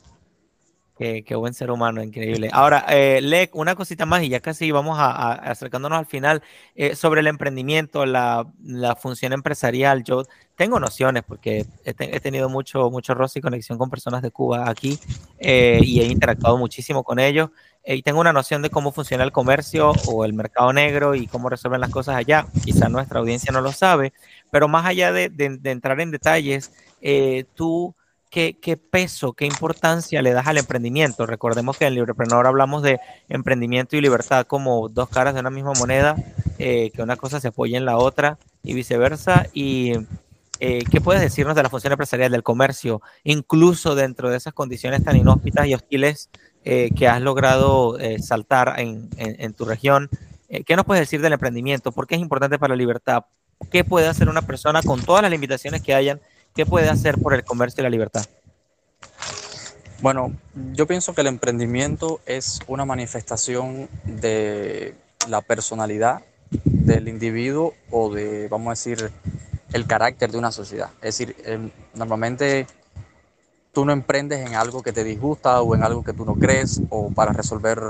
[SPEAKER 1] Qué, buen ser humano, increíble. Ahora, eh, Lec, una cosita más y ya casi vamos a, acercándonos al final eh, sobre el emprendimiento, la, la, función empresarial. Yo tengo nociones porque he, tenido mucho, mucho roce y conexión con personas de Cuba aquí eh, y he interactuado muchísimo con ellos y tengo una noción de cómo funciona el comercio o el mercado negro y cómo resuelven las cosas allá. Quizá nuestra audiencia no lo sabe, pero más allá de, entrar en detalles, eh, tú, ¿qué, ¿qué, peso, qué importancia le das al emprendimiento? Recordemos que en Librepreneur hablamos de emprendimiento y libertad como dos caras de una misma moneda, eh, que una cosa se apoya en la otra y viceversa. Y eh, ¿qué puedes decirnos de la función empresarial del comercio, incluso dentro de esas condiciones tan inhóspitas y hostiles eh, que has logrado eh, saltar en, tu región. ¿Qué nos puedes decir del emprendimiento? ¿Por qué es importante para la libertad? ¿Qué puede hacer una persona con todas las limitaciones que hayan? ¿Qué puede hacer por el comercio y la libertad?
[SPEAKER 2] Bueno, yo pienso que el emprendimiento es una manifestación de la personalidad del individuo o de, vamos a decir, el carácter de una sociedad. Es decir, normalmente tú no emprendes en algo que te disgusta o en algo que tú no crees o para resolver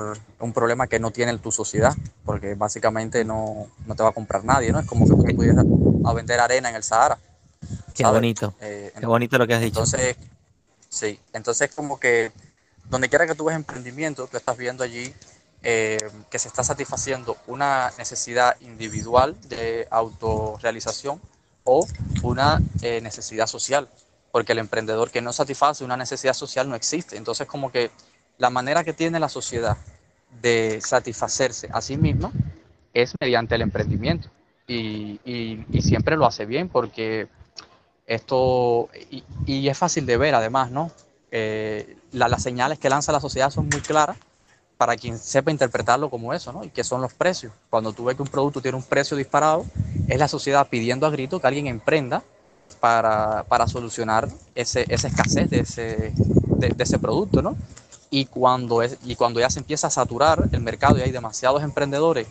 [SPEAKER 2] un problema que no tiene tu sociedad, porque básicamente no, no te va a comprar nadie, ¿no? Es como que tú pudieras a vender arena en el Sahara.
[SPEAKER 1] Qué bonito. Eh, Qué bonito lo que has dicho.
[SPEAKER 2] Entonces, sí, entonces como que donde quiera que tú ves emprendimiento, tú estás viendo allí eh, que se está satisfaciendo una necesidad individual de autorrealización o una eh, necesidad social porque el emprendedor que no satisface una necesidad social no existe. Entonces, como que la manera que tiene la sociedad de satisfacerse a sí misma es mediante el emprendimiento. Y, siempre lo hace bien porque esto, y, es fácil de ver además, ¿no? Eh, las señales que lanza la sociedad son muy claras para quien sepa interpretarlo como eso, ¿no? Y que son los precios. Cuando tú ves que un producto tiene un precio disparado, es la sociedad pidiendo a grito que alguien emprenda para, para solucionar ese, esa escasez de ese, de, ese producto, ¿no? Y cuando, es, y cuando ya se empieza a saturar el mercado y hay demasiados emprendedores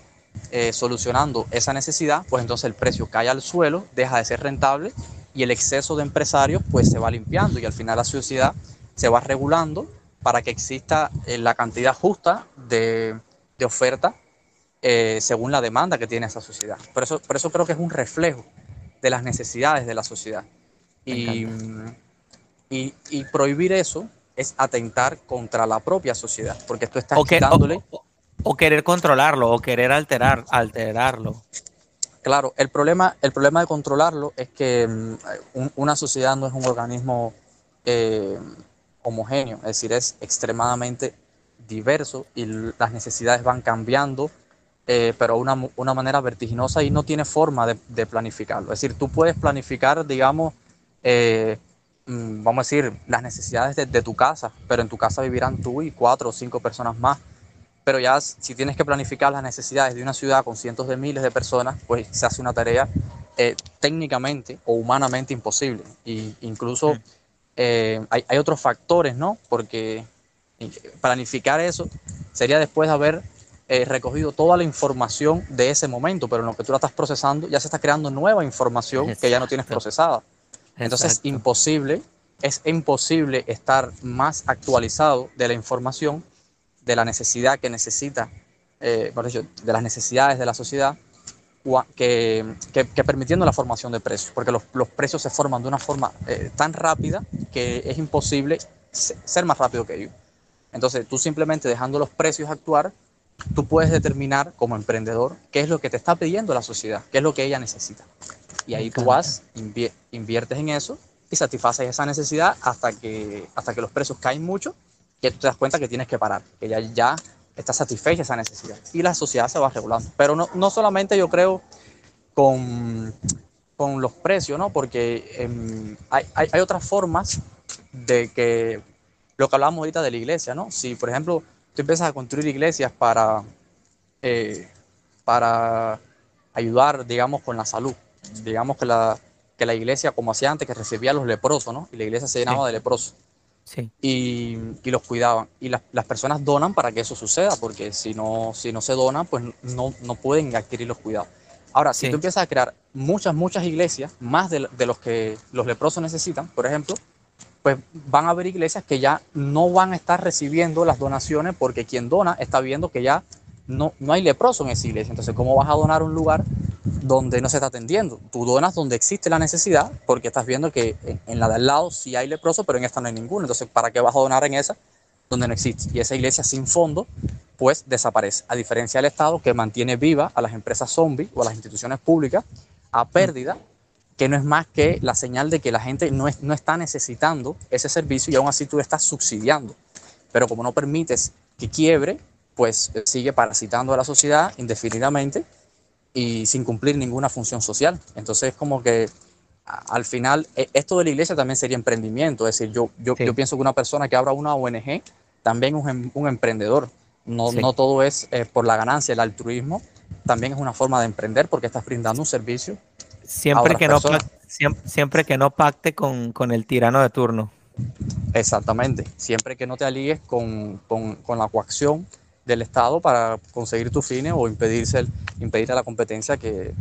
[SPEAKER 2] eh, solucionando esa necesidad, pues entonces el precio cae al suelo, deja de ser rentable y el exceso de empresarios pues se va limpiando y al final la sociedad se va regulando para que exista eh, la cantidad justa de, de oferta eh, según la demanda que tiene esa sociedad. Por eso, por eso creo que es un reflejo de las necesidades de la sociedad. Y, y, prohibir eso es atentar contra la propia sociedad, porque esto está quitándole...
[SPEAKER 1] O, querer controlarlo, o querer alterar, alterarlo.
[SPEAKER 2] Claro, el problema, el problema de controlarlo es que mm, una sociedad no es un organismo eh, homogéneo, es decir, es extremadamente diverso y las necesidades van cambiando eh, pero una, una manera vertiginosa y no tiene forma de, planificarlo. Es decir, tú puedes planificar, digamos, eh, mm, vamos a decir, las necesidades de, de, tu casa, pero en tu casa vivirán tú y cuatro o cinco personas más. Pero ya si tienes que planificar las necesidades de una ciudad con cientos de miles de personas, pues se hace una tarea eh, técnicamente o humanamente imposible. Y incluso mm. hay, hay otros factores, ¿no? Porque planificar eso sería después de haber eh, recogido toda la información de ese momento, pero en lo que tú la estás procesando ya se está creando nueva información que ya no tienes procesada. Entonces es imposible, es imposible estar más actualizado de la información, de la necesidad que necesita, eh, por de las necesidades de la sociedad, que, que, permitiendo la formación de precios, porque los, los precios se forman de una forma eh, tan rápida que es imposible ser más rápido que ellos. Entonces, tú simplemente dejando los precios actuar, tú puedes determinar como emprendedor qué es lo que te está pidiendo la sociedad, qué es lo que ella necesita. Y ahí tú vas, inviertes en eso y satisfaces esa necesidad hasta que, hasta que los precios caen mucho y tú te das cuenta que tienes que parar, que ya, ya está satisfecha esa necesidad. Y la sociedad se va regulando. Pero no, no solamente yo creo con, con los precios, ¿no? Porque em, hay, hay, hay, otras formas de que lo que hablábamos ahorita de la iglesia, ¿no? Si, por ejemplo, tú empiezas a construir iglesias para, eh, para ayudar, digamos, con la salud, digamos que la, que la iglesia, como hacía antes, que recibía a los leprosos, ¿no? Y la iglesia se llenaba de leprosos. Sí. Y, y, los cuidaban. Y las, las, personas donan para que eso suceda, porque si no, si no se donan, pues no, no pueden adquirir los cuidados. Ahora, si tú empiezas a crear muchas, muchas iglesias, más de, de, los que los leprosos necesitan, por ejemplo, pues van a haber iglesias que ya no van a estar recibiendo las donaciones porque quien dona está viendo que ya no, no hay leproso en esa iglesia. Entonces, ¿cómo vas a donar un lugar donde no se está atendiendo? Tú donas donde existe la necesidad porque estás viendo que en la de al lado sí hay leproso, pero en esta no hay ninguno. Entonces, ¿para qué vas a donar en esa donde no existe? Y esa iglesia sin fondo, pues desaparece. A diferencia del Estado que mantiene viva a las empresas zombies o a las instituciones públicas a pérdida, que no es más que la señal de que la gente no, es, no está necesitando ese servicio y aún así tú estás subsidiando. Pero como no permites que quiebre, pues sigue parasitando a la sociedad indefinidamente y sin cumplir ninguna función social. Entonces, como que al final, esto de la iglesia también sería emprendimiento. Es decir, yo, yo, sí. yo pienso que una persona que abra una ONG también es un, un emprendedor. No, sí. no todo es eh, por la ganancia, el altruismo también es una forma de emprender porque estás brindando un servicio.
[SPEAKER 1] Siempre, que no, siempre, siempre, que no pacte con, con el tirano de turno.
[SPEAKER 2] Exactamente. Siempre que no te alíes con, con, con la coacción del Estado para conseguir tus fines o impedirse el, impedir a la competencia que,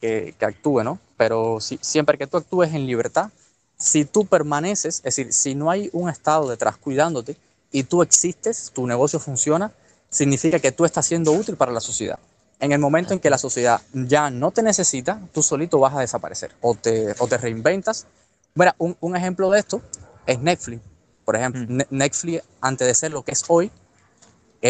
[SPEAKER 2] que, que actúe, ¿no? Pero si, siempre que tú actúes en libertad, si tú permaneces, es decir, si no hay un Estado detrás cuidándote y tú existes, tu negocio funciona, significa que tú estás siendo útil para la sociedad. En el momento en que la sociedad ya no te necesita, tú solito vas a desaparecer o te, o te reinventas. Un, un ejemplo de esto es Netflix. Por ejemplo, mm. Netflix, antes de ser lo que es hoy,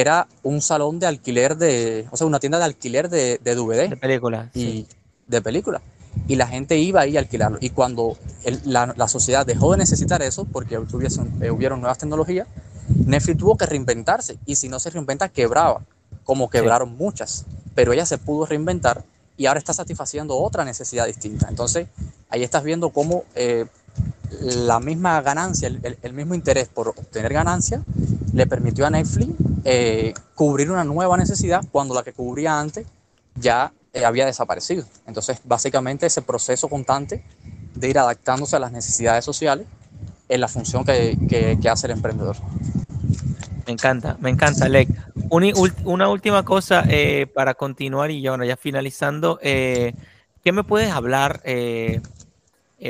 [SPEAKER 2] era un salón de alquiler de, o sea, una tienda de alquiler de, de DVD.
[SPEAKER 1] De películas.
[SPEAKER 2] Y sí. de películas. Y la gente iba ahí a alquilarlo. Y cuando el, la, la, sociedad dejó de necesitar eso, porque hubiesen, eh, hubieron nuevas tecnologías, Netflix tuvo que reinventarse. Y si no se reinventa, quebraba, como quebraron sí. muchas. Pero ella se pudo reinventar y ahora está satisfaciendo otra necesidad distinta. Entonces, ahí estás viendo cómo eh, la misma ganancia, el, el, mismo interés por obtener ganancia, le permitió a Netflix eh, cubrir una nueva necesidad cuando la que cubría antes ya eh, había desaparecido. Entonces, básicamente ese proceso constante de ir adaptándose a las necesidades sociales es la función que, que, hace el emprendedor.
[SPEAKER 1] Me encanta, me encanta, Lec. Una, última cosa eh, para continuar y ya, bueno, ya finalizando. ¿Qué me puedes hablar?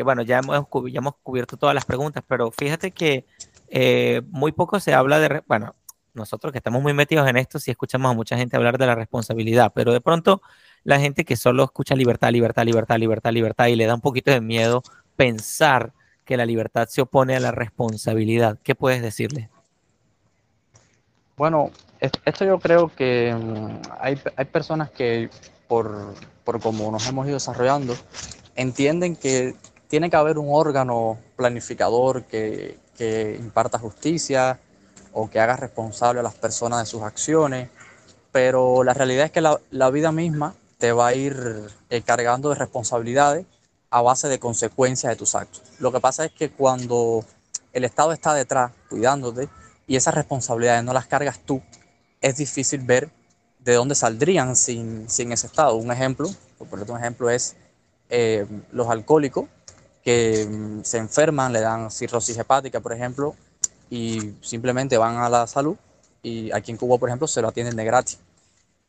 [SPEAKER 1] Bueno, ya hemos, ya hemos cubierto todas las preguntas, pero fíjate que eh, muy poco se habla de, bueno, nosotros que estamos muy metidos en esto, sí escuchamos a mucha gente hablar de la responsabilidad, pero de pronto la gente que solo escucha libertad, libertad, libertad, libertad, libertad y le da un poquito de miedo pensar que la libertad se opone a la responsabilidad. ¿Qué puedes decirle?
[SPEAKER 2] Bueno, esto yo creo que mm, hay, hay personas que por, por cómo nos hemos ido desarrollando, entienden que tiene que haber un órgano planificador que, que imparta justicia o que haga responsable a las personas de sus acciones, pero la realidad es que la, la vida misma te va a ir eh, cargando de responsabilidades a base de consecuencias de tus actos. Lo que pasa es que cuando el Estado está detrás cuidándote y esas responsabilidades no las cargas tú, es difícil ver de dónde saldrían sin, sin ese Estado. Un ejemplo, por ejemplo, un ejemplo es eh, los alcohólicos que mm, se enferman, le dan cirrosis hepática, por ejemplo, y simplemente van a la salud y aquí en Cuba, por ejemplo, se lo atienden de gratis.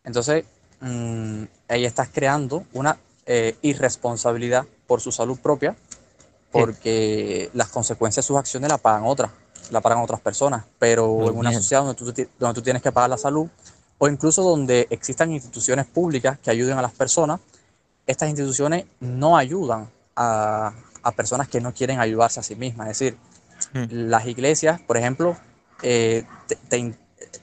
[SPEAKER 2] Entonces, mmm, ahí estás creando una eh, irresponsabilidad por su salud propia, porque sí. las consecuencias de sus acciones la pagan otras, la pagan otras personas, pero Muy en una sociedad donde tú, donde tú tienes que pagar la salud, o incluso donde existan instituciones públicas que ayuden a las personas, estas instituciones no ayudan a, a personas que no quieren ayudarse a sí mismas. Es decir, mm. las iglesias, por ejemplo, eh, te, te,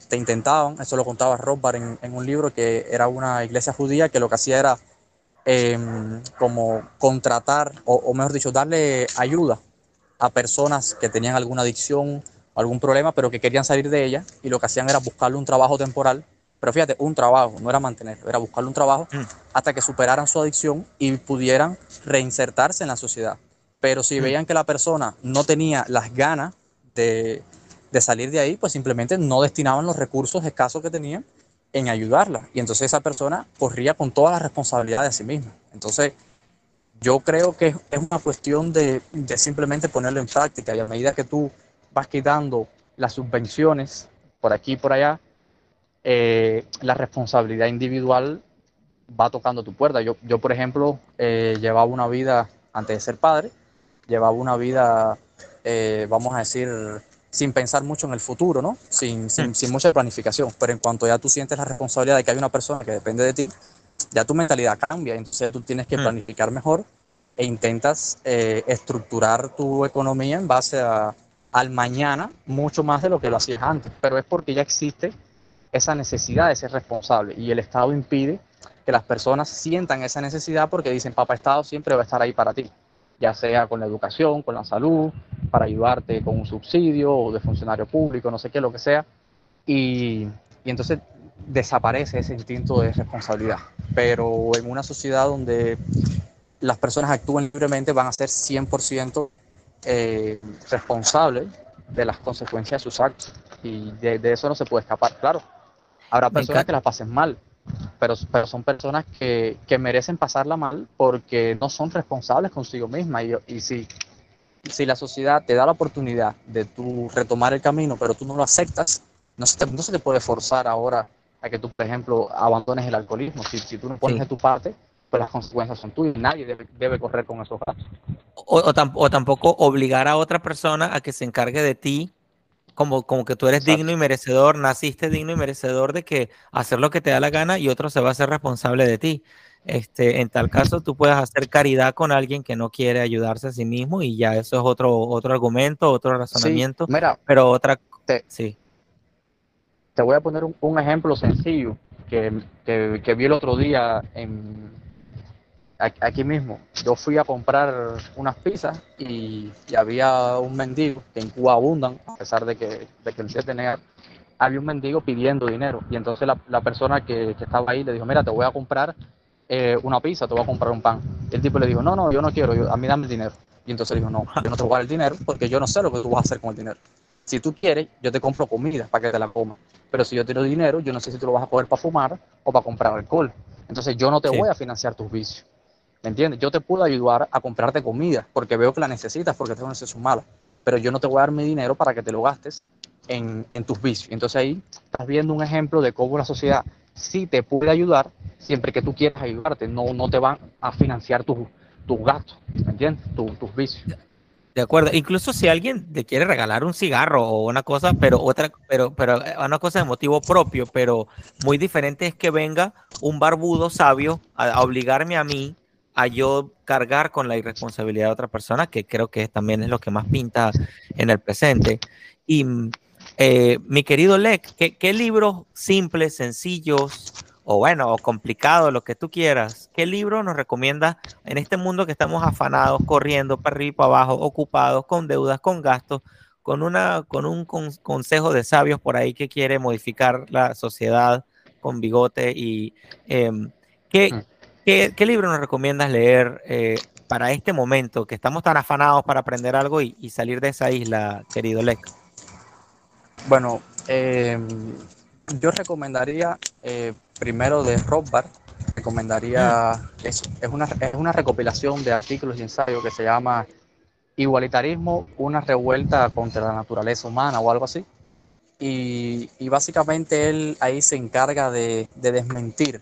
[SPEAKER 2] te, intentaban, eso lo contaba Rothbard en, en, un libro, que era una iglesia judía que lo que hacía era eh, como contratar, o, o, mejor dicho, darle ayuda a personas que tenían alguna adicción o algún problema, pero que querían salir de ella, y lo que hacían era buscarle un trabajo temporal Pero fíjate, un trabajo, no era mantenerlo, era buscarle un trabajo
[SPEAKER 1] Mm.
[SPEAKER 2] hasta que superaran su adicción y pudieran reinsertarse en la sociedad. Pero si
[SPEAKER 1] Mm.
[SPEAKER 2] veían que la persona no tenía las ganas de, de salir de ahí, pues simplemente no destinaban los recursos escasos que tenían en ayudarla. Y entonces esa persona corría con toda la responsabilidad de sí misma. Entonces, yo creo que es es una cuestión de, de simplemente ponerlo en práctica y a medida que tú vas quitando las subvenciones por aquí y por allá, eh, la responsabilidad individual va tocando tu puerta. Yo, yo por ejemplo, eh, llevaba una vida, antes de ser padre, llevaba una vida, eh, vamos a decir, sin pensar mucho en el futuro, ¿no? Sin, sin,
[SPEAKER 1] Mm.
[SPEAKER 2] sin mucha planificación. Pero en cuanto ya tú sientes la responsabilidad de que hay una persona que depende de ti, ya tu mentalidad cambia. Entonces tú tienes que
[SPEAKER 1] Mm.
[SPEAKER 2] planificar mejor e intentas eh, estructurar tu economía en base a, al mañana mucho más de lo que lo hacías antes. Pero es porque ya existe esa necesidad de ser responsable y el Estado impide que las personas sientan esa necesidad porque dicen, papá Estado siempre va a estar ahí para ti, ya sea con la educación, con la salud, para ayudarte con un subsidio o de funcionario público, no sé qué, lo que sea. Y, y entonces desaparece ese instinto de responsabilidad. Pero en una sociedad donde las personas actúan libremente van a ser 100% eh, responsables de las consecuencias de sus actos. Y de, de eso no se puede escapar, claro. Habrá personas que la pasen mal, pero, pero son personas que, que merecen pasarla mal porque no son responsables consigo mismas. Y, y si, si la sociedad te da la oportunidad de tú retomar el camino, pero tú no lo aceptas, no se te, no se te puede forzar ahora a que tú, por ejemplo, abandones el alcoholismo. Si, si tú no pones
[SPEAKER 1] Sí.
[SPEAKER 2] de tu parte, pues las consecuencias son tuyas. Nadie debe, debe correr con esos gastos.
[SPEAKER 1] O, o tam- o tampoco obligar a otra persona a que se encargue de ti, como, como que tú eres
[SPEAKER 2] Exacto.
[SPEAKER 1] digno y merecedor, naciste digno y merecedor de que hacer lo que te da la gana y otro se va a hacer responsable de ti. Este, en tal caso, tú puedes hacer caridad con alguien que no quiere ayudarse a sí mismo y ya eso es otro, otro argumento, otro
[SPEAKER 2] Sí,
[SPEAKER 1] razonamiento,
[SPEAKER 2] mira,
[SPEAKER 1] pero otra,
[SPEAKER 2] te,
[SPEAKER 1] sí.
[SPEAKER 2] te voy a poner un, un ejemplo sencillo que, que, que vi el otro día en, aquí mismo. Yo fui a comprar unas pizzas y, y había un mendigo, que en Cuba abundan, a pesar de que, de que el 7 negar, había un mendigo pidiendo dinero. Y entonces la, la persona que, que estaba ahí le dijo, mira, te voy a comprar eh, una pizza, te voy a comprar un pan. Y el tipo le dijo, no, no, yo no quiero, yo- a mí dame el dinero. Y entonces dijo, no, yo no te voy a dar el dinero porque yo no sé lo que tú vas a hacer con el dinero. Si tú quieres, yo te compro comida para que te la comas. Pero si yo te doy dinero, yo no sé si tú lo vas a coger para fumar o para comprar alcohol. Entonces yo no te
[SPEAKER 1] Sí.
[SPEAKER 2] voy a financiar tus vicios. ¿Me entiendes? Yo te puedo ayudar a comprarte comida porque veo que la necesitas porque tengo una necesidad mala. Pero yo no te voy a dar mi dinero para que te lo gastes en, en tus vicios. Entonces ahí estás viendo un ejemplo de cómo la sociedad sí te puede ayudar siempre que tú quieras ayudarte. No, no te van a financiar tus, tus gastos, ¿me entiendes? Tu- tus vicios.
[SPEAKER 1] De acuerdo, incluso si alguien te quiere regalar un cigarro o una cosa, pero otra, pero, pero eh, una cosa de motivo propio, pero muy diferente es que venga un barbudo sabio a, a obligarme a mí a yo cargar con la irresponsabilidad de otra persona, que creo que también es lo que más pinta en el presente. Y eh, mi querido Lec, ¿qué, qué libros simples, sencillos, o bueno, o complicados, lo que tú quieras, qué libro nos recomiendas en este mundo que estamos afanados, corriendo para arriba y para abajo, ocupados, con deudas, con gastos, con, una, con un con- consejo de sabios por ahí que quiere modificar la sociedad con bigote? y em, ¿qué,
[SPEAKER 2] Mm.
[SPEAKER 1] Qué, qué libro nos recomiendas leer eh, para este momento que estamos tan afanados para aprender algo y, y salir de esa isla, querido Lec?
[SPEAKER 2] Bueno, eh, yo recomendaría eh, primero de Rothbard, recomendaría, es, es, una, es una recopilación de artículos y ensayos que se llama Igualitarismo, una revuelta contra la naturaleza humana o algo así. Y, y básicamente él ahí se encarga de, de desmentir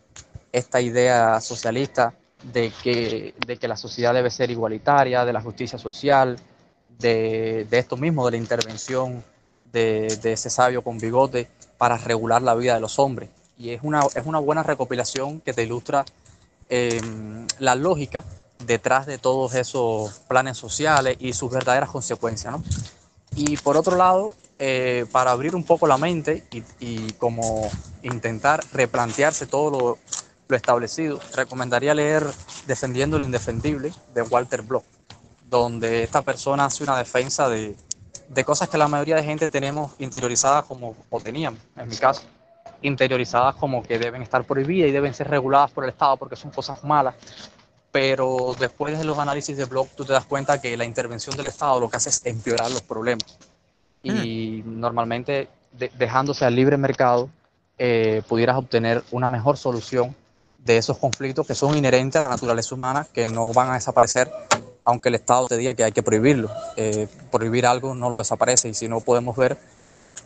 [SPEAKER 2] esta idea socialista de que, de que la sociedad debe ser igualitaria, de la justicia social, de, esto mismo, de la intervención de, ese sabio con bigote para regular la vida de los hombres. Y es una, es una buena recopilación que te ilustra eh, la lógica detrás de todos esos planes sociales y sus verdaderas consecuencias. Y por otro lado, eh, para abrir un poco la mente y, y como intentar replantearse todo lo, lo, establecido, recomendaría leer Defendiendo lo Indefendible de Walter Block, donde esta persona hace una defensa de, de cosas que la mayoría de gente tenemos interiorizadas como, o teníamos, en mi caso, interiorizadas como que deben estar prohibidas y deben ser reguladas por el Estado porque son cosas malas. Pero después de los análisis de blog, tú te das cuenta que la intervención del Estado lo que hace es empeorar los problemas. Y mm. normalmente, dejándose al libre mercado, eh, pudieras obtener una mejor solución de esos conflictos que son inherentes a la naturaleza humana, que no van a desaparecer, aunque el Estado te diga que hay que prohibirlo. Eh, prohibir algo no lo desaparece y si no podemos ver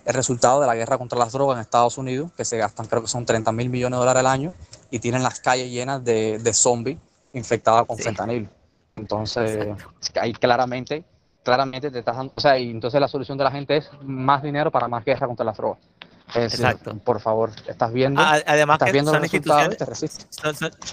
[SPEAKER 2] el resultado de la guerra contra las drogas en Estados Unidos, que se gastan creo que son 30 mil millones de dólares al año y tienen las calles llenas de, de zombies infectados con fentanil. Entonces, ahí claramente, claramente te estás dando, o sea, y entonces la solución de la gente es más dinero para más guerra contra las drogas. Exacto. por favor, estás viendo.
[SPEAKER 1] Además, son, instituciones,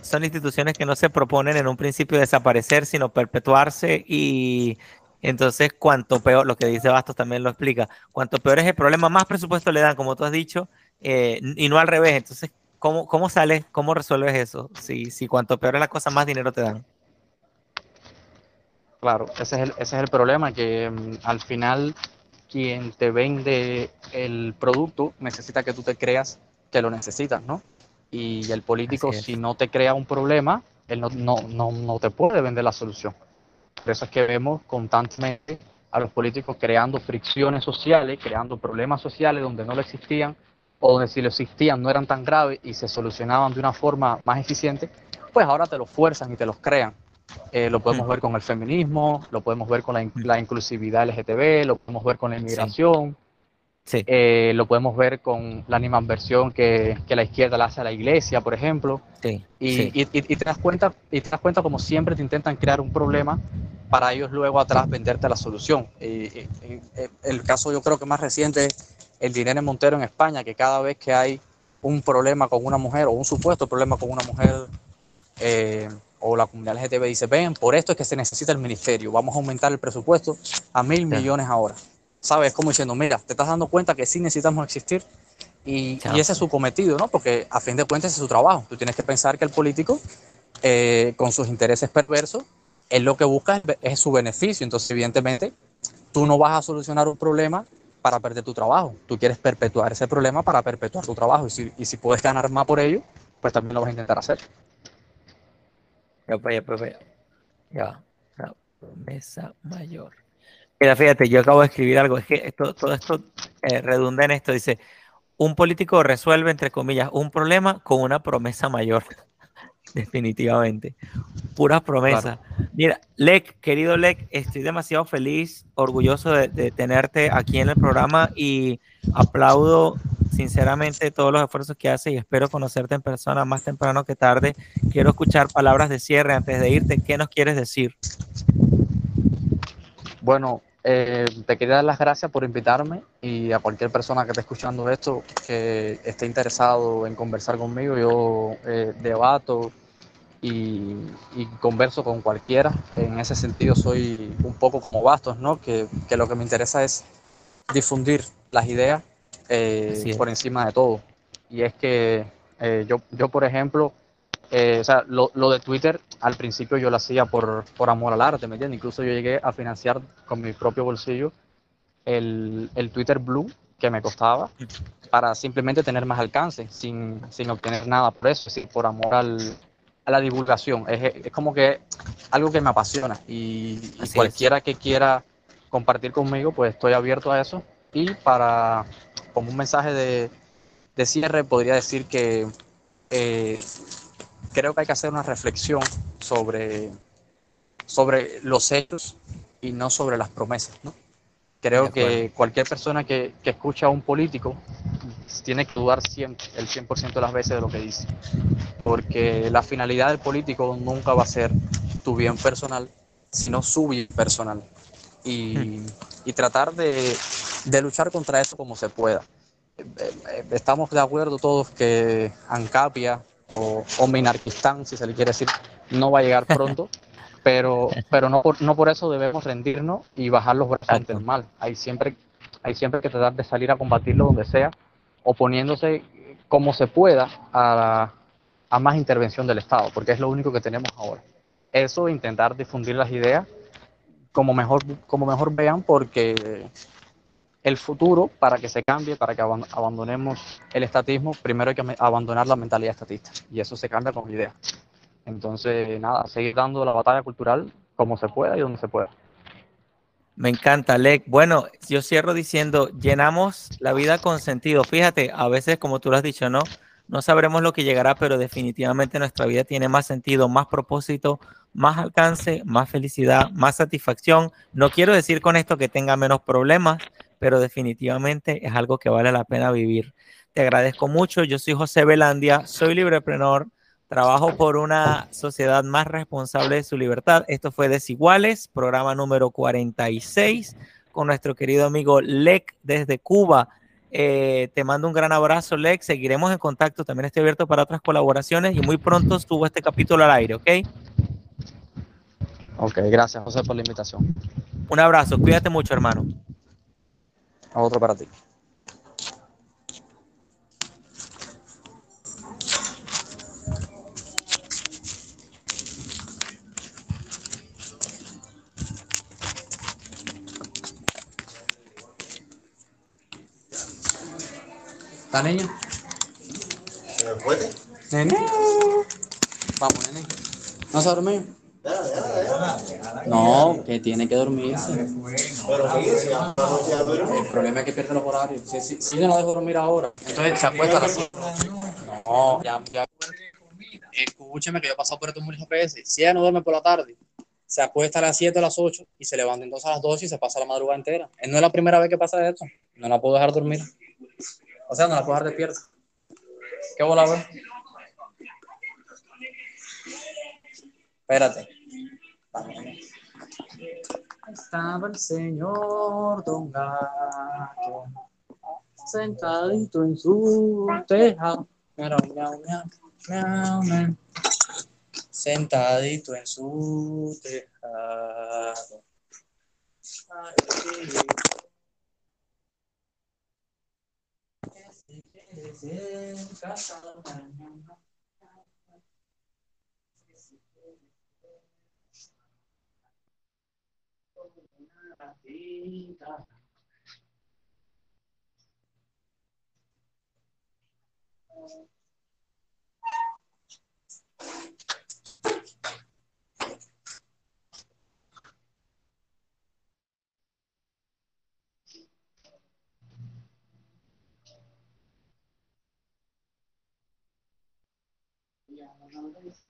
[SPEAKER 1] son, instituciones que no se proponen en un principio desaparecer, sino perpetuarse y entonces cuanto peor, lo que dice Bastos también lo explica, cuanto peor es el problema, más presupuesto le dan, como tú has dicho, eh, y no al revés. Entonces, ¿cómo, cómo sales? ¿Cómo resuelves eso? Si, si cuanto peor es la cosa, más dinero te dan.
[SPEAKER 2] Claro, ese es el, ese es el problema, que mm, al final quien te vende el producto necesita que tú te creas que lo necesitas, ¿no? Y el político, si no te crea un problema, él no, no, no, no te puede vender la solución. Por eso es que vemos constantemente a los políticos creando fricciones sociales, creando problemas sociales donde no lo existían, o donde si lo existían no eran tan graves y se solucionaban de una forma más eficiente, pues ahora te los fuerzan y te los crean. Eh, lo podemos ver con el feminismo, lo podemos ver con la, inclusividad LGTB, lo podemos ver con la inmigración, eh, lo podemos ver con la animadversión que, que la izquierda le hace a la iglesia, por ejemplo. Y, y, te das cuenta, y te das cuenta como siempre te intentan crear un problema para ellos luego atrás venderte la solución. Y, el caso yo creo que más reciente es el dinero en Montero en España, que cada vez que hay un problema con una mujer o un supuesto problema con una mujer, eh, o la comunidad LGTB dice, ven, por esto es que se necesita el ministerio, vamos a aumentar el presupuesto a mil millones ahora. ¿Sabes? Como diciendo, mira, te estás dando cuenta que sí necesitamos existir y, ese es su cometido, ¿no? Porque a fin de cuentas es su trabajo. Tú tienes que pensar que el político, eh, con sus intereses perversos, él lo que busca es, su beneficio. Entonces, evidentemente, tú no vas a solucionar un problema para perder tu trabajo. Tú quieres perpetuar ese problema para perpetuar tu trabajo. Y si, y si puedes ganar más por ello, pues también lo vas a intentar hacer.
[SPEAKER 1] Ya, pues, ya, pues, ya. Ya, la promesa mayor. Mira, fíjate, yo acabo de escribir algo, es que todo esto eh, redunda en esto, dice, un político resuelve, entre comillas, un problema con una promesa mayor. Definitivamente. Pura promesa. Mira, Lec, querido Lec, estoy demasiado feliz, orgulloso de, tenerte aquí en el programa y aplaudo sinceramente todos los esfuerzos que haces y espero conocerte en persona más temprano que tarde. Quiero escuchar palabras de cierre antes de irte. ¿Qué nos quieres decir?
[SPEAKER 2] Bueno, eh, te quería dar las gracias por invitarme y a cualquier persona que esté escuchando esto que esté interesado en conversar conmigo, yo eh, debato y, converso con cualquiera. En ese sentido soy un poco como Bastos, ¿no? Que, que lo que me interesa es difundir las ideas eh, por encima de todo. Y es que eh, yo, yo, por ejemplo, eh, o sea, lo, lo, de Twitter, al principio yo lo hacía por, por amor al arte, ¿me entiendes? Incluso yo llegué a financiar con mi propio bolsillo el, el Twitter Blue que me costaba para simplemente tener más alcance, sin, sin obtener nada por eso, es por amor al, a la divulgación. Es, es, como que algo que me apasiona y, cualquiera que quiera compartir conmigo, pues estoy abierto a eso. Y para, como un mensaje de, de cierre, podría decir que eh, creo que hay que hacer una reflexión sobre, sobre los hechos y no sobre las promesas. ¿no? Creo que cualquier persona que, que, escucha a un político tiene que dudar siempre, el 100% de las veces de lo que dice. Porque la finalidad del político nunca va a ser tu bien personal, sino su bien personal. Y, hmm. y tratar de, de luchar contra eso como se pueda. Eh, eh, estamos de acuerdo todos que Ancapia o, o Minarquistán, si se le quiere decir, no va a llegar pronto, pero, pero no, por, no por eso debemos rendirnos y bajar los brazos ante el mal. Hay siempre, hay siempre que tratar de salir a combatirlo donde sea, oponiéndose como se pueda a, a más intervención del Estado, porque es lo único que tenemos ahora. Eso, intentar difundir las ideas como mejor, como mejor vean, porque el futuro, para que se cambie, para que abandonemos el estatismo, primero hay que abandonar la mentalidad estatista. Y eso se cambia con ideas. Entonces, nada, seguir dando la batalla cultural como se pueda y donde se pueda.
[SPEAKER 1] Me encanta, Alec. Bueno, yo cierro diciendo, llenamos la vida con sentido. Fíjate, a veces, como tú lo has dicho, ¿no? No sabremos lo que llegará, pero definitivamente nuestra vida tiene más sentido, más propósito, más alcance, más felicidad, más satisfacción. No quiero decir con esto que tenga menos problemas, pero definitivamente es algo que vale la pena vivir. Te agradezco mucho. Yo soy José Belandia, soy libreprenor, trabajo por una sociedad más responsable de su libertad. Esto fue Desiguales, programa número 46, con nuestro querido amigo Lec desde Cuba. Eh, te mando un gran abrazo, Lex. Seguiremos en contacto. También estoy abierto para otras colaboraciones y muy pronto subo este capítulo al aire, ¿ok?
[SPEAKER 2] Ok, gracias, José, por la invitación.
[SPEAKER 1] Un abrazo. Cuídate mucho, hermano.
[SPEAKER 2] Otro para ti. ¿Está, niño? ¿Se puede? Nene. Vamos, nene. ¿No se ha dormido? No, que tiene que dormirse. El problema es que pierde los horarios. Si, si, yo no dejo dormir ahora, entonces se acuesta a las 7. No, ya, ya. Escúcheme que yo he pasado por esto muchas veces. Si ella no duerme por la tarde, se acuesta a las 7 a las 8 y se levanta entonces a las 12 y se pasa la madrugada entera. No es la primera vez que pasa esto. No la puedo dejar dormir. O sea, no la puedo dejar despierta. ¿Qué bola, güey? Espérate. Estaba el señor Don Gato sentadito en su tejado. Sentadito en su tejado. Educação, cara. Vida. Thank you. yani. Anladınız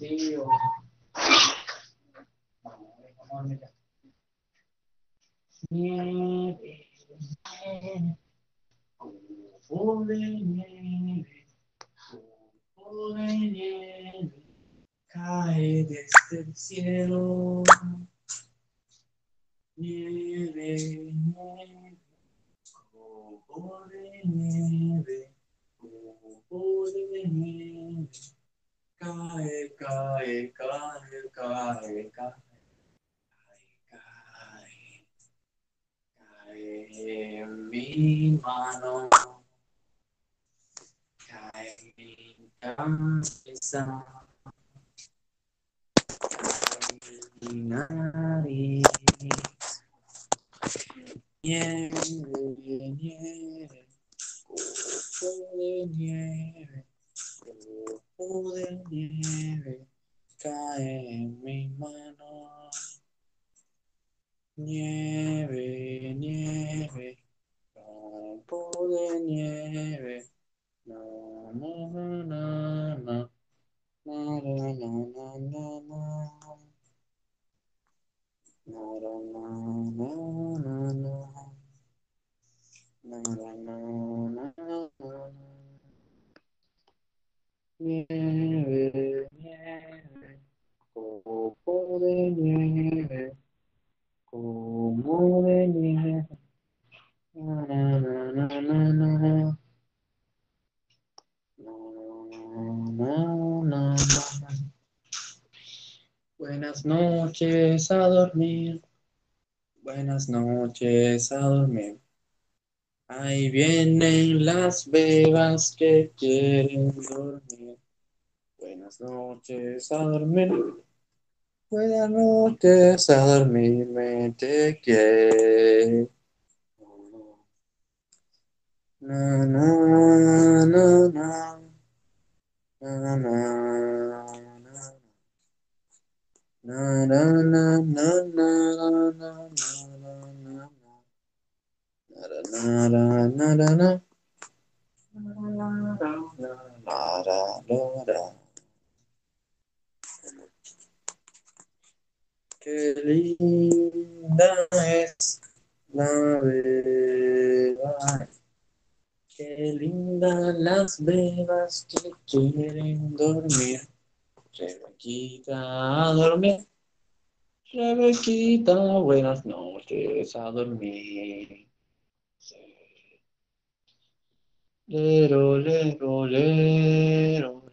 [SPEAKER 2] De nieve, cae desde el cielo. Nieve,
[SPEAKER 3] 是啊。A dormir. Buenas noches a dormir. Ahí vienen las bebas que quieren dormir. Buenas noches a dormir. Buenas noches a dormir, me te quiero. Quieren dormir. Rebequita a dormir. Rebequita, buenas noches a dormir. Lero, lero, lero.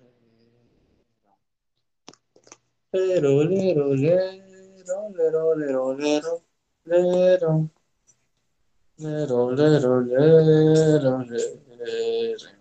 [SPEAKER 3] Lero, lero, lero, lero, lero, lero, lero. Lero, lero, lero, lero.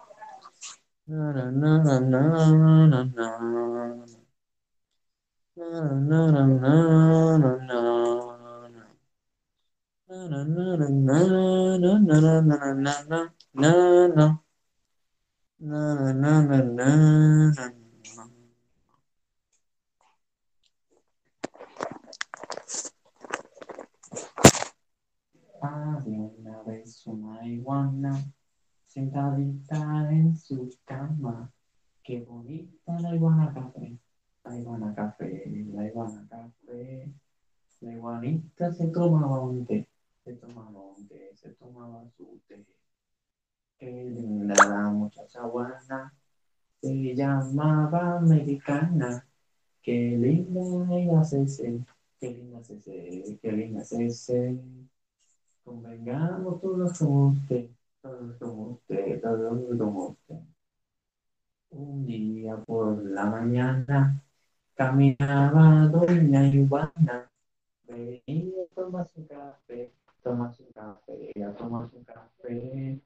[SPEAKER 3] Having another one now. Sentadita en su cama. Qué bonita la iguana café, la iguana café, la iguana café. La iguanita se tomaba un té, se tomaba un té, se tomaba su té. Qué linda la muchacha guana, se llamaba americana. Qué linda ella se qué linda se qué linda se. Convengamos todos como usted, Un día por la mañana caminaba doña Iguana, venía a tomar su café, toma su café, ella toma su café,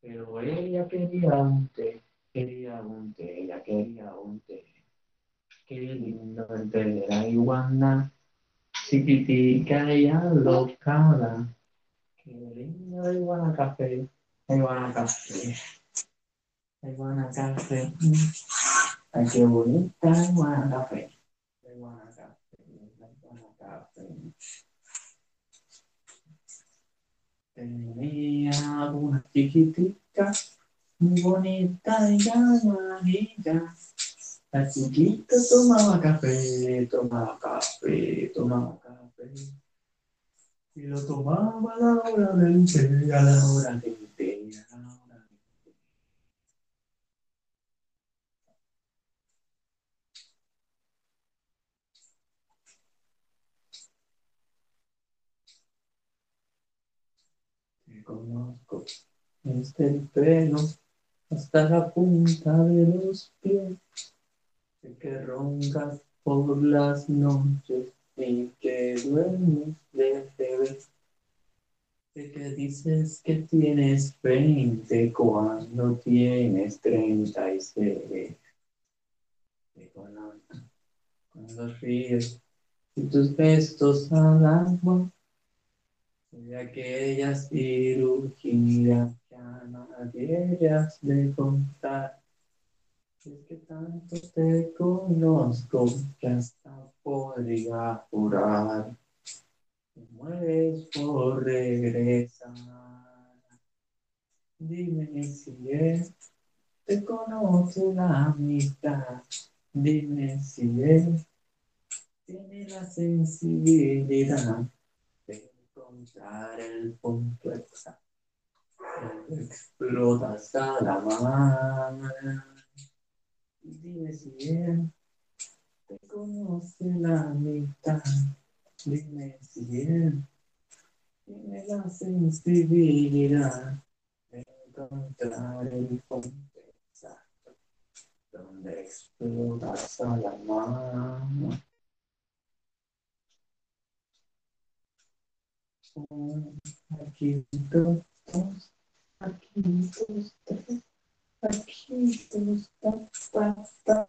[SPEAKER 3] pero ella quería un té, quería un té, ella quería un té. Qué lindo el té de la iguana, chiquitica y alocada. Qué lindo iguana café, la iguana café, la iguana café. Ay, qué bonita la iguana café, la iguana café, la iguana café. Tenía una chiquitica, muy bonita y amarilla. La chiquita tomaba café, tomaba café, tomaba café. Y lo tomaba a la hora del té, a la hora del té, a la hora del té. Te conozco desde el pelo hasta la punta de los pies. Sé que roncas por las noches y que duermes de bebés. Sé que dices que tienes 20 cuando tienes 36. Sé cuando, cuando ríes y tus gestos al agua. De aquellas cirugías que a nadie has de contar. Es que tanto te conozco que hasta podría jurar. Te mueres por regresar. Dime si él te conoce la amistad. Dime si él tiene la sensibilidad encontrar el punto exacto. Cuando explotas a la mano. Dime si él te conoce la mitad. Dime si él tiene la sensibilidad de encontrar el punto exacto donde explotas a la mano. Aquí dos, dos, aquí dos, tres, aquí dos, ta, ta, ta.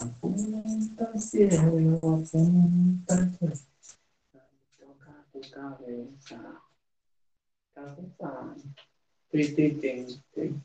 [SPEAKER 3] Apunta al cielo, apunta al cielo. Toca tu cabeza, cabeza. Ti, ti, ti, ti.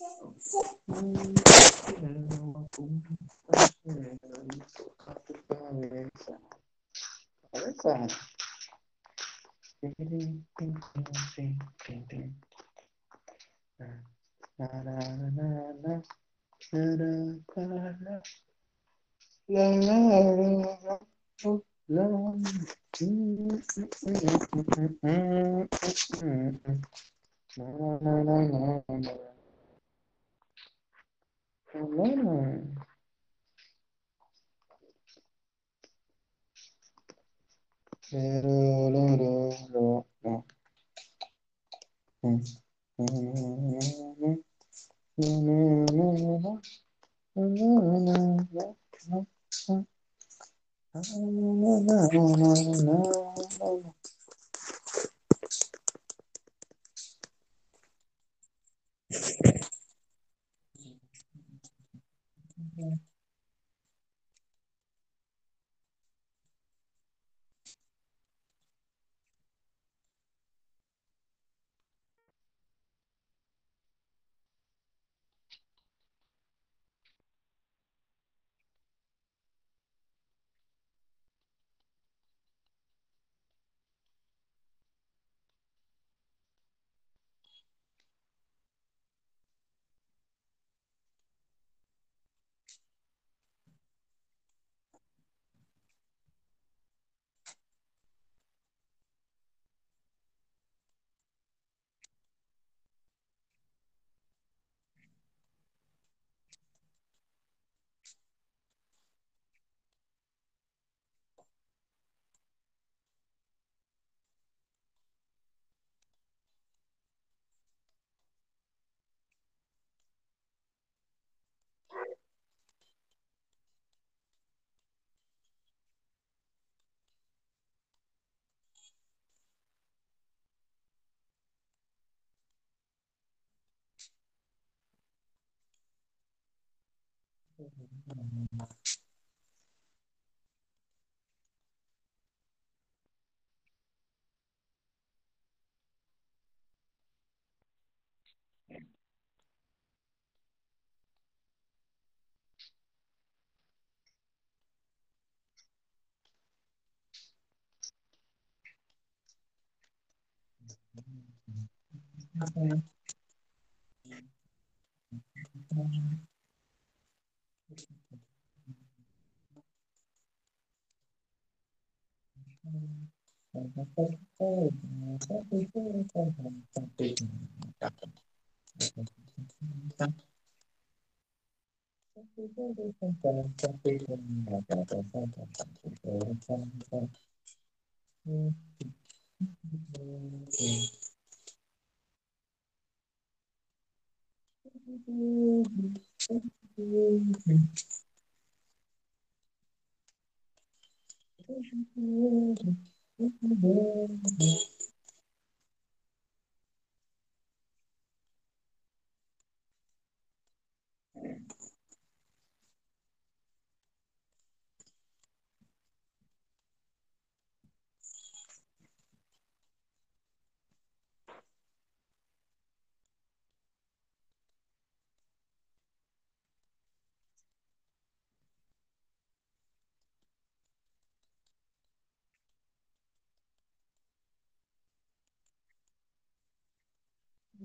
[SPEAKER 3] What is that? Amen. Yeah. Okay. Na. Pero, lo,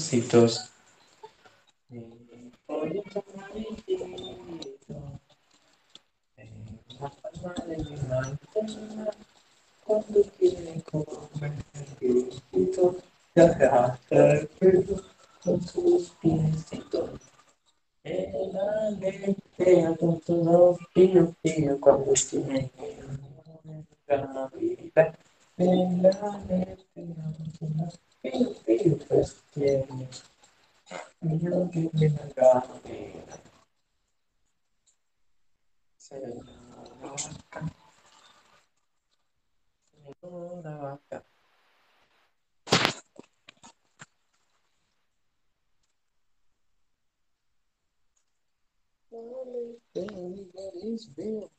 [SPEAKER 3] lo, lo, lo. Mm, mm, mm, mm, mm, mm. Besitos. Cuando quieren comer besitos, te arrastra el pelo con sus piecitos. En la alegría con todos pío, pío, cuando quieren Navidad. En la alegría con todos pío, pío, pues quieren. Yo que me la Se la vaca, la vaca. Veo, veo.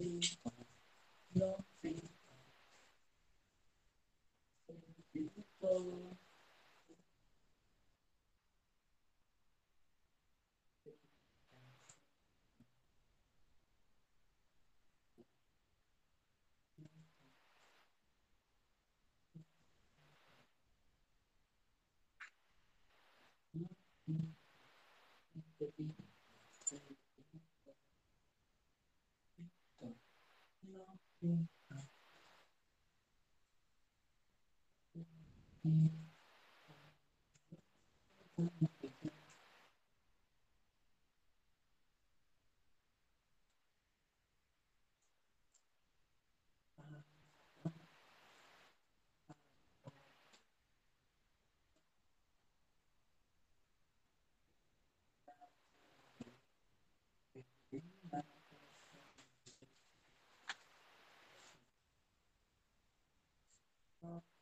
[SPEAKER 3] Lord,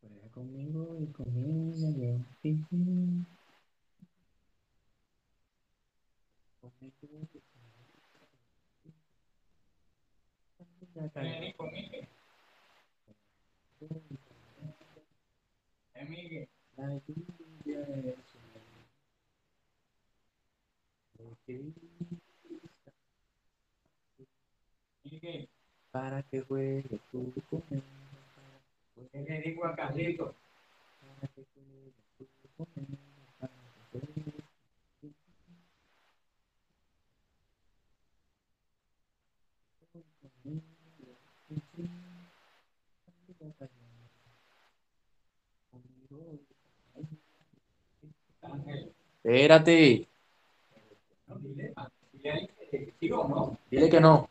[SPEAKER 3] Juega conmigo y conmigo yo. Es para que juegue tú con él. Le digo a Carlito. Para que juegue tú con él. Para que juegue tú con él. Espérate. Dile que no.